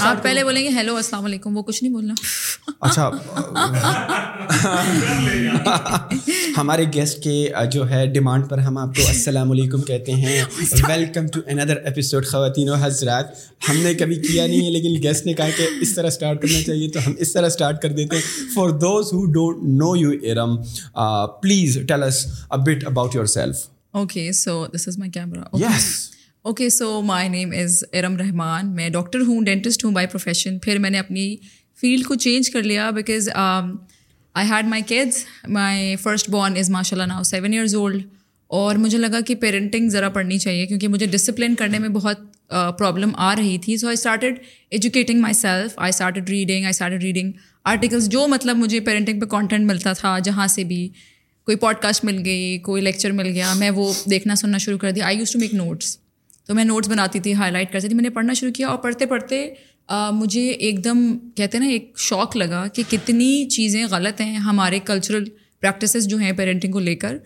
آپ پہلے بولیں گے ہیلو السلام علیکم وہ کچھ نہیں بولنا۔ اچھا ہمارے گیسٹ کے جو ہے ڈیمانڈ پر ہم آپ کو السلام علیکم کہتے ہیں۔ ویلکم ٹو اندر ایپیسوڈ خواتین و حضرات۔ ہم نے کبھی کیا نہیں ہے لیکن گیسٹ نے کہا کہ اس طرح اسٹارٹ کرنا چاہیے تو ہم اس طرح اسٹارٹ کر دیتے ہیں۔ For those who don't know you Iram please tell us bit about yourself okay so this is my camera yes okay so my name is Iram Rehman میں ڈاکٹر ہوں ڈینٹسٹ ہوں بائی پروفیشن پھر میں نے اپنی field کو change کر لیا because I had my kids my first born is ماشاء اللہ ناؤ سیون ایئرز اولڈ اور مجھے لگا کہ پیرنٹنگ ذرا پڑھنی چاہیے کیونکہ مجھے ڈسپلن کرنے میں بہت uh, پرابلم آ رہی تھی. So I started educating myself I started reading I started reading articles جو مطلب مجھے پیرنٹنگ پہ کانٹینٹ ملتا تھا، جہاں سے بھی کوئی پوڈ کاسٹ مل گئی، کوئی لیکچر مل گیا، میں وہ دیکھنا سننا شروع کر دیا. I used to make notes تو میں نوٹس بناتی تھی ہائی لائٹ کرتی تھی. میں نے پڑھنا شروع کیا اور پڑھتے پڑھتے مجھے ایک دم کہتے ہیں نا، ایک شوق لگا کہ کتنی چیزیں غلط ہیں ہمارے کلچرل پریکٹسز جو ہیں پیرنٹنگ کو لے کر.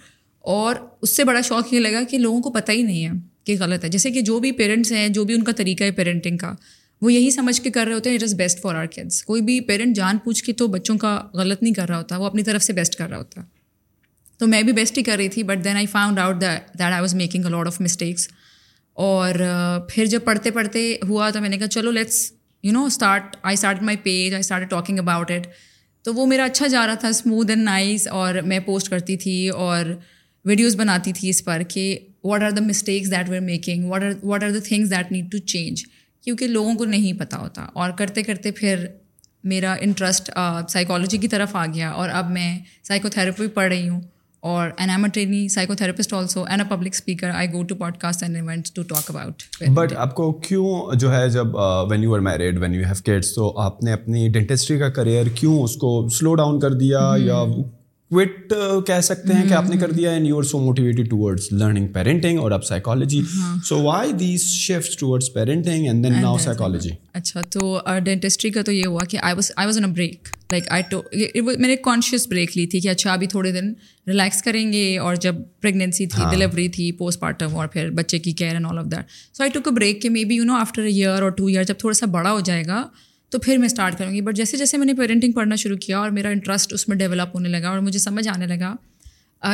اور اس سے بڑا شوق یہ لگا کہ لوگوں کو پتہ ہی نہیں ہے کہ غلط ہے. جیسے کہ جو بھی پیرنٹس ہیں، جو بھی ان کا طریقہ ہے پیرنٹنگ کا، وہ یہی سمجھ کے کر رہے ہوتے ہیں it is best for our kids کوئی بھی پیرنٹ جان پوچھ کے تو بچوں کا غلط نہیں کر رہا ہوتا، وہ اپنی طرف سے بیسٹ کر رہا ہوتا. تو میں بھی بیسٹ ہی کر رہی تھی but then I found out that I was making a lot of mistakes اور پھر جب پڑھتے پڑھتے ہوا تو میں نے کہا چلو let's you know start I start my page I start talking about it تو وہ میرا اچھا جا رہا تھا اسموتھ اینڈ نائس اور میں پوسٹ کرتی تھی اور ویڈیوز بناتی تھی اس پر کہ what are the mistakes that we are making what are what are the things that need to change کیونکہ لوگوں کو نہیں پتہ ہوتا۔ اور کرتے کرتے پھر میرا انٹرسٹ سائیکالوجی کی طرف آ گیا اور اب میں سائیکو تھراپی پڑھ رہی ہوں۔ اور and I'm trainee psychotherapist also and a public speaker I go to podcast and events to talk about but آپ کو کیوں جو ہے جب when you are married when you have kids تو آپ نے اپنی ڈینٹسٹری کا کریئر کیوں اس کو سلو ڈاؤن کر دیا یا کوئٹ کہہ سکتے ہیں کہ آپ نے کر دیا and you are so motivated towards learning parenting اور اب psychology so why this shift towards parenting and then now psychology اچھا تو ڈینٹسٹری کا تو یہ ہوا کہ I was I was in a break like I to میں نے کانشیس بریک لی تھی کہ اچھا ابھی تھوڑے دن ریلیکس کریں گے اور جب پریگنینسی تھی ڈلیوری تھی پوسٹ پارٹم اور پھر بچے کی care and all of that so I took a break کہ maybe you know after a year اور ٹو ایئر جب تھوڑا سا بڑا ہو جائے گا تو پھر میں اسٹارٹ کروں گی. بٹ جیسے جیسے میں نے پیرنٹنگ پڑھنا شروع کیا اور میرا انٹرسٹ اس میں ڈیولپ ہونے لگا اور مجھے سمجھ آنے لگا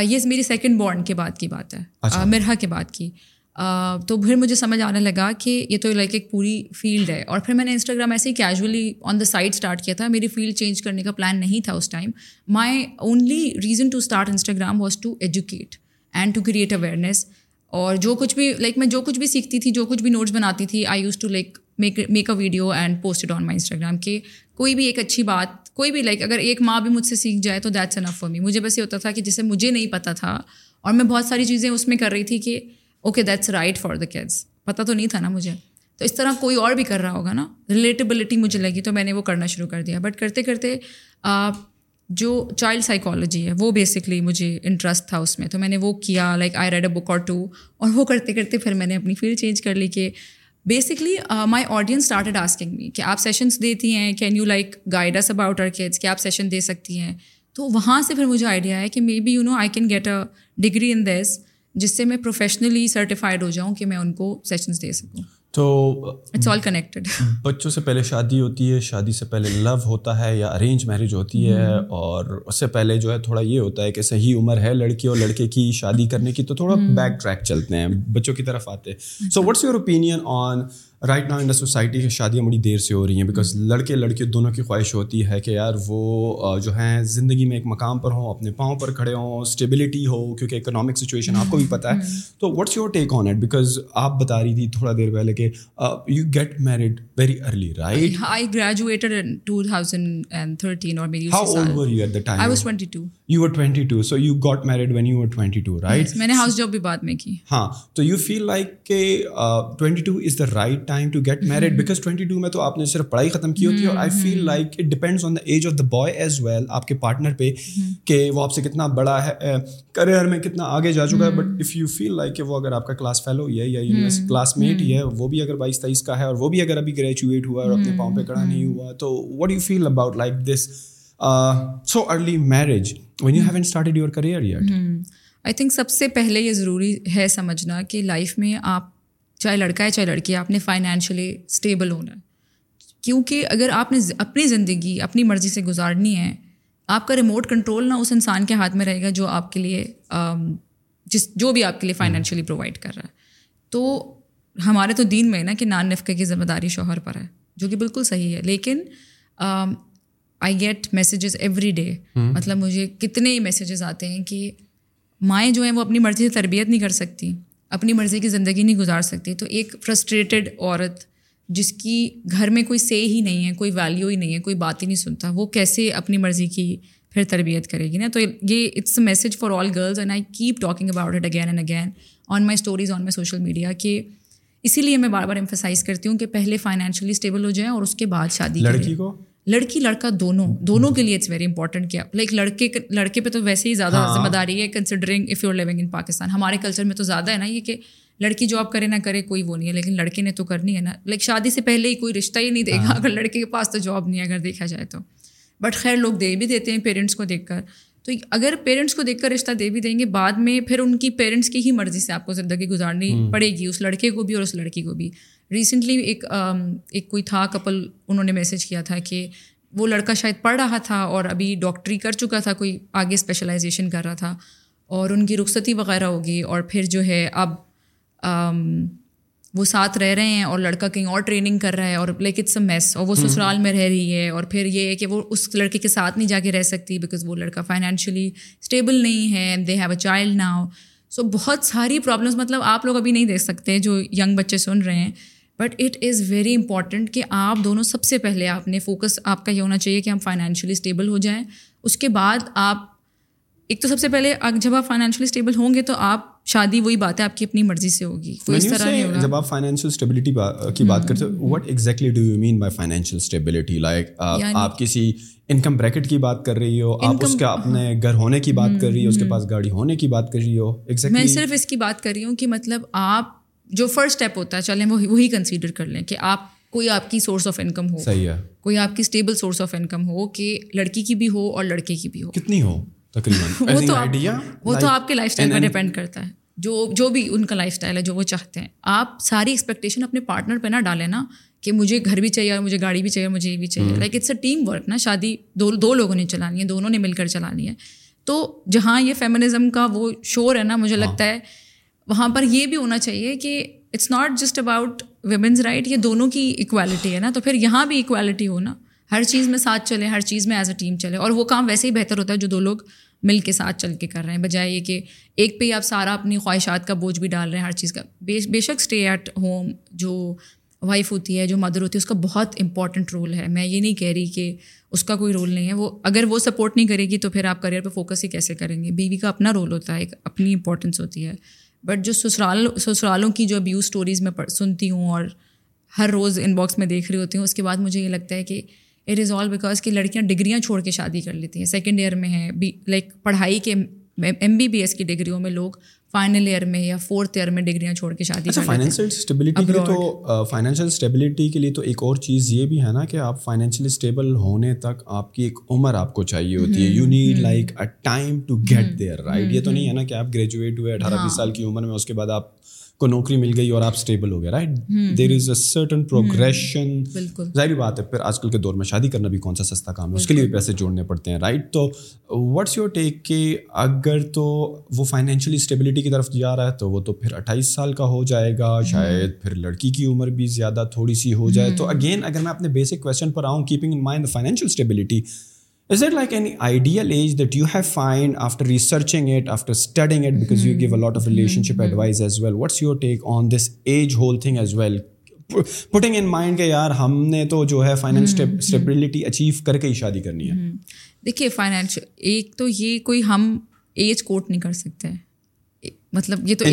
یہ میری سیکنڈ بورن کے بعد کی بات ہے مرحا کے بعد کی۔ تو پھر مجھے سمجھ آنے لگا کہ یہ تو لائک ایک پوری فیلڈ ہے۔ اور پھر میں نے انسٹاگرام ایسے ہی casually on the side start کیا تھا۔ میری فیلڈ چینج کرنے کا پلان نہیں تھا اس time my only reason to start Instagram was to educate and to create awareness اور جو کچھ بھی لائک میں جو کچھ بھی سیکھتی تھی جو کچھ بھی نوٹس بناتی تھی I used to like make make a video and post on my Instagram کہ کوئی بھی ایک اچھی بات کوئی بھی لائک اگر ایک ماں بھی مجھ سے سیکھ جائے تو دیٹس انف فار می مجھے بس یہ ہوتا تھا کہ جسے مجھے نہیں پتہ تھا اور میں بہت ساری چیزیں اس میں کر رہی تھی کہ okay that's right for the kids پتہ تو نہیں تھا نا مجھے تو اس طرح کوئی اور بھی کر رہا ہوگا نا ریلیٹیبلٹی مجھے لگی تو میں نے وہ کرنا شروع کر دیا بٹ کرتے کرتے جو چائلڈ سائیکالوجی ہے وہ بیسکلی مجھے انٹرسٹ تھا اس میں تو میں نے وہ کیا لائک آئی ریڈ اے بک اور ٹو اور وہ کرتے کرتے پھر میں نے اپنی فیلڈ چینج کر لی کہ basically my audience started asking me کہ آپ سیشنس دیتی ہیں can you like guides about our kids کہ آپ سیشن دے سکتی ہیں تو وہاں سے پھر مجھے آئیڈیا ہے کہ maybe you know I can get a degree in this جس سے میں پروفیشنلی سرٹیفائڈ ہو جاؤں کہ میں ان کو سیشنس دے سکوں تو اٹس آل کنیکٹڈ بچوں سے پہلے شادی ہوتی ہے شادی سے پہلے لو ہوتا ہے یا ارینج میرج ہوتی ہے اور اس سے پہلے جو ہے تھوڑا یہ ہوتا ہے کہ صحیح عمر ہے لڑکی اور لڑکے کی شادی کرنے کی تو تھوڑا بیک ٹریک چلتے ہیں بچوں کی طرف آتے so what's your opinion on right now in the society کی شادیاں بڑی دیر سے ہو رہی ہیں بیکاز لڑکے لڑکے دونوں کی خواہش ہوتی ہے کہ یار وہ جو ہیں زندگی میں ایک مقام پر ہوں اپنے پاؤں پر کھڑے ہوں اسٹیبلٹی ہو کیونکہ اکنامک سچویشن آپ کو بھی پتہ ہے. تو what's your take on it because آپ بتا رہی تھی تھوڑا دیر پہلے کہ you get married very early right I graduated in two thousand and thirteen اور میری how old were you at the time I was twenty two you were twenty two so you got married when you were twenty two right میں نے house job بھی بعد میں کی ہاں تو یو فیل لائک کہ twenty two is the right time to get married because twenty two میں تو آپ نے صرف پڑھائی ختم کی ہوتی ہے اور I feel like it depends on the age of the boy as well آپ کے پارٹنر پہ کہ وہ آپ سے کتنا بڑا ہے کریئر میں کتنا آگے جا چکا ہے. But if you feel like کہ وہ اگر آپ کا کلاس فیلو ہی ہے یا یونیورسٹی کلاس میٹ ہی ہے وہ بھی اگر بائیس تیئیس کا ہے اور وہ بھی اگر ابھی گریجویٹ ہوا اور اپنے پاؤں پہ کڑا نہیں ہوا تو what you feel about like this so early marriage when you haven't started your career yet I think سب سے پہلے یہ ضروری ہے سمجھنا کہ لائف میں آپ چاہے لڑکا ہے چاہے لڑکی ہے آپ نے فائنینشلی اسٹیبل ہونا ہے۔ کیونکہ اگر آپ نے اپنی زندگی اپنی مرضی سے گزارنی ہے آپ کا ریموٹ کنٹرول نہ اس انسان کے ہاتھ میں رہے گا جو آپ کے لیے جس جو بھی آپ کے لیے فائنینشلی پرووائڈ کر رہا ہے۔ تو ہمارے تو دین میں نا کہ نان نفقے کی ذمہ داری شوہر پر ہے جو کہ بالکل صحیح ہے۔ لیکن I get messages every day مطلب مجھے کتنے ہی میسیجز آتے ہیں کہ مائیں جو ہیں وہ اپنی مرضی سے تربیت نہیں کر سکتی۔ اپنی مرضی کی زندگی نہیں گزار سکتی، تو ایک فرسٹریٹڈ عورت جس کی گھر میں کوئی سے ہی نہیں ہے، کوئی ویلیو ہی نہیں ہے، کوئی بات ہی نہیں سنتا، وہ کیسے اپنی مرضی کی پھر تربیت کرے گی؟ نا، تو یہ it's a message for all girls and I keep talking about it again and again on my stories on my social media کہ اسی لیے میں بار بار امفسائز کرتی ہوں کہ پہلے فائنینشلی اسٹیبل ہو جائیں اور اس کے بعد شادی لڑکی کو؟ لڑکی لڑکا دونوں دونوں کے لیے اٹس ویری امپورٹنٹ کیا۔ لائک لڑکے لڑکے پہ تو ویسے ہی زیادہ ہاں۔ ذمہ داری ہے considering if you living in Pakistan ہمارے کلچر میں تو زیادہ ہے نا یہ کہ لڑکی جاب کرے نہ کرے کوئی وہ نہیں ہے لیکن لڑکے نے تو کرنی ہے نا۔ لائک شادی سے پہلے ہی کوئی رشتہ ہی نہیں دے گا ہاں۔ اگر لڑکے کے پاس تو جاب نہیں ہے اگر دیکھا جائے تو۔ بٹ خیر لوگ دے بھی دیتے ہیں پیرنٹس کو دیکھ کر۔ تو اگر پیرنٹس کو دیکھ کر رشتہ دے بھی دیں گے بعد میں پھر ان کی پیرنٹس کی ہی مرضی سے آپ کو زندگی گزارنی پڑے گی اس لڑکے کو بھی اور اس لڑکی کو بھی۔ ریسنٹلی ایک ایک کوئی تھا کپل انہوں نے میسیج کیا تھا کہ وہ لڑکا شاید پڑھ رہا تھا اور ابھی ڈاکٹری کر چکا تھا کوئی آگے اسپیشلائزیشن کر رہا تھا اور ان کی رخصتی وغیرہ ہوگی اور پھر جو ہے اب وہ ساتھ رہ رہے ہیں اور لڑکا کہیں اور ٹریننگ کر رہا ہے اور لائک اٹس اے میس اور وہ سسرال میں رہ رہی ہے اور پھر یہ ہے کہ وہ اس لڑکے کے ساتھ نہیں جا کے رہ سکتی بیکاز وہ لڑکا فائنینشلی اسٹیبل نہیں ہے they have a child now so بہت ساری پرابلمس مطلب آپ لوگ ابھی نہیں دیکھ سکتے جو ینگ بچے سن رہے ہیں but it is very important کہ آپ دونوں سب سے پہلے آپ نے فوکس آپ کا یہ ہونا چاہیے کہ ہم فائنینشلی اسٹیبل ہو جائیں۔ اس کے بعد آپ ایک تو سب سے پہلے جب آپ فائنینشلی اسٹیبل ہوں گے تو آپ شادی وہی بات ہے آپ کی اپنی مرضی سے ہوگی۔ کوئی اس طرح جب آپ فائنینشیل اسٹیبلٹی کی بات کرتے ہو what exactly do you mean by financial stability like آپ کسی انکم بریکٹ کی بات کر رہی ہو آپ اس کا اپنے گھر ہونے کی بات کر رہی ہو اس کے پاس گاڑی ہونے کی بات کر رہی ہو میں صرف اس کی بات کر رہی ہوں کہ مطلب آپ جو فرسٹ اسٹیپ ہوتا ہے چلیں وہ وہی کنسیڈر کر لیں کہ آپ کوئی آپ کی سورس آف انکم ہو۔ صحیح ہے۔ کوئی آپ کی اسٹیبل سورس آف انکم ہو کہ لڑکی کی بھی ہو اور لڑکے کی بھی ہو۔ کتنی ہو؟ تقریباً. وہ تو آپ کے لائف اسٹائل پر ڈپینڈ کرتا ہے. جو جو بھی ان کا لائف اسٹائل ہے جو وہ چاہتے ہیں. آپ ساری ایکسپیکٹیشن اپنے پارٹنر پہ نہ ڈالیں نا کہ مجھے گھر بھی چاہیے اور مجھے گاڑی بھی چاہیے اور مجھے یہ بھی چاہیے. Like it's a team work نا. شادی دو دو لوگوں نے چلانی ہے دونوں نے مل کر چلانی ہے. تو جہاں یہ فیمنزم کا وہ شور ہے نا مجھے ہاں۔ لگتا ہے وہاں پر یہ بھی ہونا چاہیے کہ it's not just about women's right یہ دونوں کی اکوالٹی ہے نا. تو پھر یہاں بھی اکوالٹی ہو نا ہر چیز میں ساتھ چلے، ہر چیز میں ایز اے ٹیم چلے۔ اور وہ کام ویسے ہی بہتر ہوتا ہے جو دو لوگ مل کے ساتھ چل کے کر رہے ہیں۔ بجائے یہ کہ ایک پہ ہی آپ سارا اپنی خواہشات کا بوجھ بھی ڈال رہے ہیں، ہر چیز کا۔ بے بے شک اسٹے ایٹ ہوم جو وائف ہوتی ہے، جو مدر ہوتی ہے، اس کا بہت امپورٹنٹ رول ہے۔ میں یہ نہیں کہہ رہی کہ اس کا کوئی رول نہیں ہے۔ وہ، اگر وہ سپورٹ نہیں کرے گی تو پھر آپ کریئر پہ فوکس ہی کیسے کریں گے؟ بیوی کا اپنا رول ہوتا ہے، ایک اپنی امپورٹنس ہوتی ہے۔ بٹ جو سسرال، سسرالوں کی جو ابیوز اسٹوریز میں سنتی ہوں اور ہر روز ان باکس میں دیکھ رہی ہوتی ہوں، اس کے بعد مجھے یہ لگتا ہے کہ اٹ از آل بیکاز کہ لڑکیاں ڈگریاں چھوڑ کے شادی کر لیتی ہیں۔ سیکنڈ ایئر میں ہے لائک پڑھائی کے ایم بی بی ایس کی ڈگریوں میں لوگ فائنل ایئر میں یا فورتھ ایئر میں ڈگریاں چھوڑ کے شادی فائنینشیل اسٹیبلٹی کے لیے تو فائنینشیل اسٹیبلٹی کے لیے تو ایک اور چیز یہ بھی ہے نا کہ آپ فائنینشیلی اسٹیبل ہونے تک آپ کی ایک عمر آپ کو چاہیے ہوتی ہے۔ You need like a time to get there right یہ تو نہیں ہے نا کہ آپ گریجویٹ ہوئے اٹھارہ بیس سال کی عمر میں اس کے بعد آپ کو نوکری مل گئی اور آپ اسٹیبل ہو گئے right there is a certain progression ظاہری بات ہے پھر آج کل کے دور میں شادی کرنا بھی کون سا سستا کام ہے؟ اس کے لیے بھی پیسے جوڑنے پڑتے ہیں رائٹ تو واٹس یور ٹیک کہ اگر تو وہ فائنینشلی اسٹیبلٹی کی طرف جا رہا ہے تو وہ تو پھر اٹھائیس سال کا ہو جائے گا شاید پھر لڑکی کی عمر بھی زیادہ تھوڑی سی ہو جائے۔ تو اگین اگر میں اپنے بیسک کوشچن پر آؤں keeping in mind financial stability is it like any ideal age that you have find after researching it after studying it because you gave a lot of relationship advice as well what's your take on this age whole thing as well putting in mind کہ یار ہم نے تو جو ہے finance stability achieve کر کے ہی شادی کرنی ہے دیکھیے فائنینشیل ایک تو یہ کوئی ہم ایج کوٹ نہیں کر سکتے مطلب یہ تو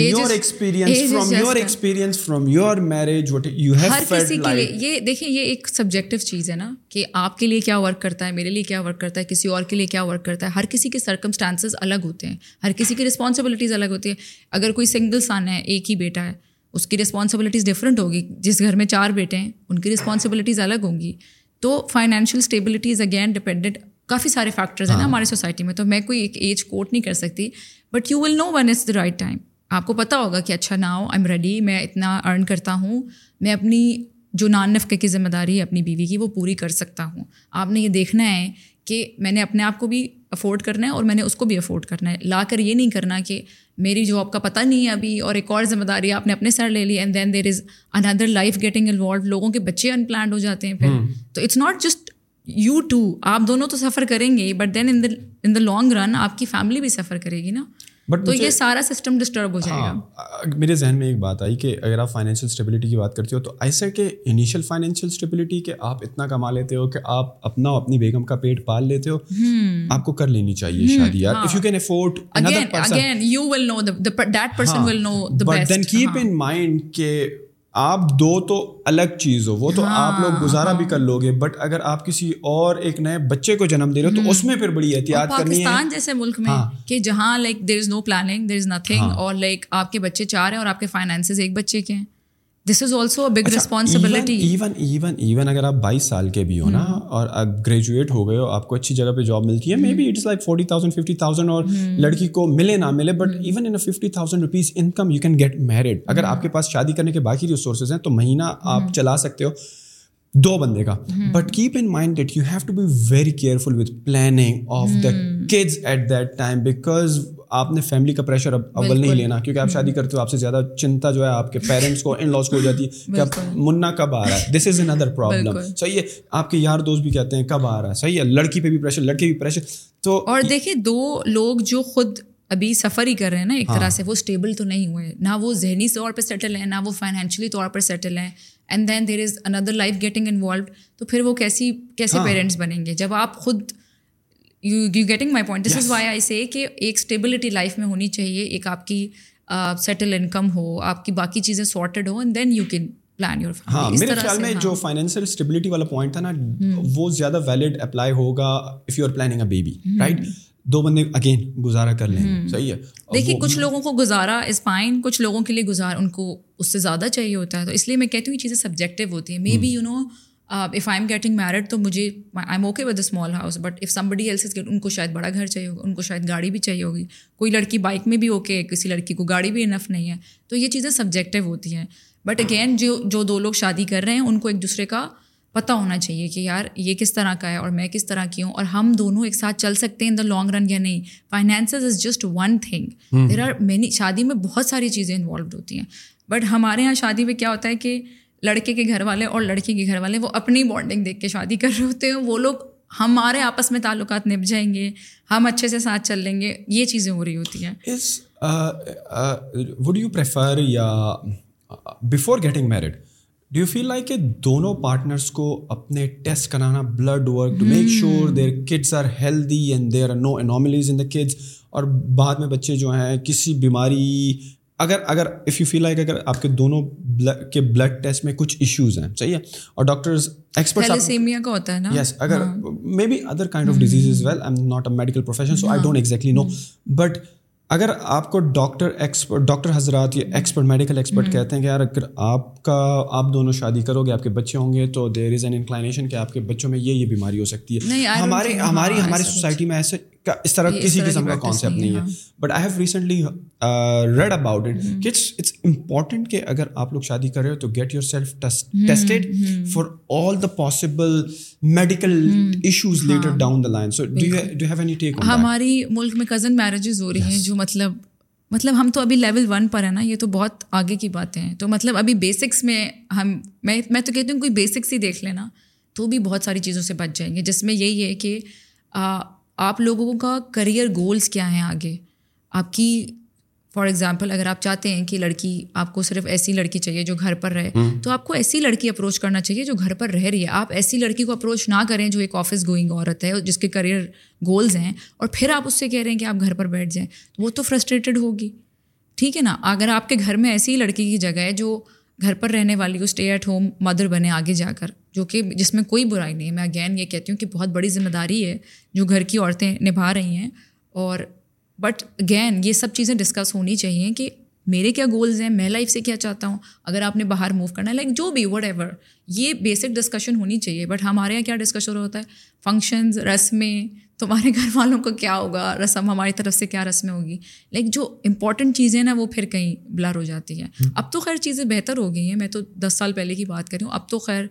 ہر کسی کے لیے یہ دیکھیں یہ ایک سبجیکٹو چیز ہے نا کہ آپ کے لیے کیا ورک کرتا ہے میرے لیے کیا ورک کرتا ہے کسی اور کے لیے کیا ورک کرتا ہے۔ ہر کسی کے سرکمسٹانسز الگ ہوتے ہیں ہر کسی کی رسپانسبلٹیز الگ ہوتی ہے اگر کوئی سنگل سن ہے ایک ہی بیٹا ہے اس کی رسپانسبلٹیز ڈفرینٹ ہوگی۔ جس گھر میں چار بیٹے ہیں ان کی رسپانسبلٹیز الگ ہوں گی۔ تو فائنینشیل اسٹیبلٹیز اگین ڈپینڈنٹ کافی سارے فیکٹرز ہیں نا ہاں۔ ہماری سوسائٹی میں تو میں کوئی ایک ایج کوٹ نہیں کر سکتی۔ But you will know when is the right time آپ کو پتہ ہوگا کہ اچھا ہو آئی ایم ریڈی میں اتنا ارن کرتا ہوں۔ میں اپنی جو نان نفقے کی ذمہ داری ہے اپنی بیوی کی وہ پوری کر سکتا ہوں۔ آپ نے یہ دیکھنا ہے کہ میں نے اپنے آپ کو بھی افورڈ کرنا ہے اور میں نے اس کو بھی افورڈ کرنا ہے۔ لا کر یہ نہیں کرنا کہ میری جاب کا پتہ نہیں ہے ابھی اور ایک اور ذمہ داری آپ نے اپنے سر لے لی and then there is another life getting involve لوگوں کے بچے ان پلانڈ ہو جاتے ہیں پھر۔ تو it's not just you two آپ دونوں تو سفر کریں گے but then in the in the long run آپ کی فیملی بھی سفر کرے گی نا؟ بٹ تو یہ سارا سسٹم ڈسٹرب ہو جائے گا۔ ہاں، میرے ذہن میں ایک بات آئی کہ اگر آپ فائنینشیل اسٹیبلٹی کی بات کرتے ہو تو ایسا کہ انیشیل فائنینشیل اسٹیبلٹی کہ آپ اتنا کما لیتے ہو کہ آپ اپنا اپنی بیگم کا پیٹ پال لیتے ہو آپ کو کر لینی چاہیے شادی یار۔ If you can afford again again you will know that person will know the but then best keep in mind کہ آپ دو تو الگ چیز ہو وہ تو آپ لوگ گزارا بھی کر لو گے بٹ اگر آپ کسی اور ایک نئے بچے کو جنم دے رہے ہو تو اس میں پھر بڑی احتیاط کرنی ہے۔ پاکستان جیسے ملک میں کہ جہاں like there is no planning there is nothing اور لائک آپ کے بچے چار ہیں اور آپ کے فائنینسز ایک بچے کے ہیں۔ This is also big responsibility even even even اگر آپ بائیس سال کے بھی ہو نا اور گریجویٹ ہو گئے ہو آپ کو اچھی جگہ پہ جاب ملتی ہے maybe it's like forty thousand fifty thousand اور لڑکی کو ملے نہ ملے but even in fifty thousand rupees income you can get married اگر آپ کے پاس شادی کرنے کے باقی ریسورسز ہیں تو مہینہ آپ چلا سکتے ہو۔ دو بندے کا۔ But keep in mind that you have to be very careful with planning of the kids at that time because آپ نے فیملی کا پریشر اب اول نہیں لینا کیونکہ آپ شادی کرتے ہو آپ سے زیادہ چنتا جو ہے آپ کے پیرنٹس کو ان لاس کو ہو جاتی ہے کہ اب منا کب آ رہا ہے؟ This is another problem صحیح ہے۔ آپ کے یار دوست بھی کہتے ہیں کب آ رہا ہے؟ صحیح ہے۔ لڑکی پہ بھی پریشر لڑکے بھی پریشر تو اور دیکھیں دو لوگ جو خود ابھی سفر ہی کر رہے ہیں نا ایک طرح سے وہ اسٹیبل تو نہیں ہوئے۔ نہ وہ ذہنی طور پہ سیٹل ہیں نہ وہ فائنینشلی طور پر سیٹل ہیں۔ And then there is another life getting involved تو پھر وہ کیسی کیسے پیرنٹس بنیں گے؟ جب آپ خود you you getting my point this is why I say کہ ایک اسٹیبلٹی لائف میں ہونی چاہیے ایک آپ کی سیٹل انکم ہو آپ کی باقی چیزیں sorted who and then you can plan your ہاں میرے خیال میں جو فائنینشیل اسٹیبلٹی والا پوائنٹ تھا نا وہ زیادہ ویلڈ اپلائی ہوگا if you are planning a baby right دو بندے اگین گزارا کر لیں۔ صحیح ہے۔ دیکھیے کچھ لوگوں کو گزارا از فائن کچھ لوگوں کے لیے گزار ان کو اس سے زیادہ چاہیے ہوتا ہے۔ تو اس لیے میں کہتی ہوں یہ چیزیں سبجیکٹیو ہوتی ہیں۔ Maybe you know if I am getting married تو مجھے I am okay with small house but if somebody else ان کو شاید بڑا گھر چاہیے ہوگا ان کو شاید گاڑی بھی چاہیے ہوگی۔ کوئی لڑکی بائک میں بھی اوکے کسی لڑکی کو گاڑی بھی انف نہیں ہے۔ تو یہ چیزیں سبجیکٹیو ہوتی ہیں۔ بٹ اگین جو جو دو لوگ شادی کر رہے ہیں ان کو ایک دوسرے کا پتہ ہونا چاہیے کہ یار یہ کس طرح کا ہے اور میں کس طرح کی ہوں اور ہم دونوں ایک ساتھ چل سکتے ہیں ان دا لانگ رن یا نہیں؟ Finances is just one thing there are many شادی میں بہت ساری چیزیں انوالوڈ ہوتی ہیں. بٹ ہمارے یہاں شادی میں کیا ہوتا ہے کہ لڑکے کے گھر والے اور لڑکی کے گھر والے وہ اپنی بانڈنگ دیکھ کے شادی کر رہے ہوتے ہیں۔ وہ لوگ ہمارے آپس میں تعلقات نب جائیں گے ہم اچھے سے ساتھ چل لیں گے۔ یہ چیزیں ہو رہی ہوتی ہیں۔ وڈ یو پریفر یا before getting married do you feel like کہ دونوں پارٹنرس کو اپنے ٹیسٹ کرانا blood work to make sure their kids are healthy and there are no anomalies in the kids اور بعد میں بچے جو ہیں کسی بیماری اگر اگر اف یو فیل لائک اگر آپ کے دونوں کے بلڈ ٹیسٹ میں کچھ ایشوز ہیں صحیح ہے اور ڈاکٹرز تھیلیسیمیا کا ہوتا ہے نا یس اگر maybe other kind of disease well I am not a medical profession so I don't exactly know but اگر آپ کو ڈاکٹر ایکسپرٹ ڈاکٹر حضرات یا ایکسپرٹ میڈیکل ایکسپرٹ کہتے ہیں کہ یار اگر آپ کا آپ دونوں شادی کرو گے آپ کے بچے ہوں گے تو دیر از این انکلائنیشن کہ آپ کے بچوں میں یہ یہ بیماری ہو سکتی ہے۔ ہمارے ہماری ہماری سوسائٹی میں ایسے اس طرح کسی قسم کا کانسیپٹ نہیں ہے but I have recently read about it کہ اٹس امپورٹنٹ کہ اگر آپ لوگ شادی کر رہے ہو تو get yourself tested for all the possible medical issues later down the line so do have any take ہماری ملک میں کزن میرجز ہو رہی ہیں جو مطلب مطلب ہم تو ابھی لیول ون پر ہیں نا یہ تو بہت آگے کی باتیں ہیں۔ تو مطلب ابھی بیسکس میں ہم میں میں تو کہتی ہوں کوئی بیسکس ہی دیکھ لینا تو بھی بہت ساری چیزوں سے بچ جائیں گے۔ جس میں یہی ہے کہ آپ لوگوں کا کریئر گولس کیا ہیں آگے؟ آپ کی فار ایگزامپل اگر آپ چاہتے ہیں کہ لڑکی آپ کو صرف ایسی لڑکی چاہیے جو گھر پر رہے تو آپ کو ایسی لڑکی اپروچ کرنا چاہیے جو گھر پر رہ رہی ہے۔ آپ ایسی لڑکی کو اپروچ نہ کریں جو ایک آفس گوئنگ عورت ہے جس کے کریئر گولز ہیں اور پھر آپ اس سے کہہ رہے ہیں کہ آپ گھر پر بیٹھ جائیں۔ وہ تو فرسٹریٹڈ ہوگی۔ ٹھیک ہے نا؟ اگر آپ کے گھر میں ایسی لڑکی کی جگہ ہے جو گھر پر رہنے والی کو اسٹے ایٹ ہوم مدر بنے آگے جا کر جو کہ جس میں کوئی برائی نہیں میں اگین یہ کہتی ہوں کہ بہت بڑی ذمہ داری ہے جو گھر کی عورتیں نبھا رہی ہیں۔ اور بٹ اگین یہ سب چیزیں ڈسکس ہونی چاہیے کہ میرے کیا گولز ہیں؟ میں لائف سے کیا چاہتا ہوں؟ اگر آپ نے باہر موو کرنا ہے لائک جو بھی وٹ ایور یہ بیسک ڈسکشن ہونی چاہیے۔ بٹ ہمارے یہاں کیا ڈسکشن ہوتا ہے؟ فنکشنز رسمیں تمہارے گھر والوں کو کیا ہوگا؟ رسم ہماری طرف سے کیا رسمیں ہوگی؟ لائک جو امپورٹنٹ چیزیں نا وہ پھر کہیں بلر ہو جاتی ہیں۔ اب تو خیر چیزیں بہتر ہو گئی ہیں۔ میں تو دس سال پہلے کی بات کر رہی ہوں۔ اب تو خیر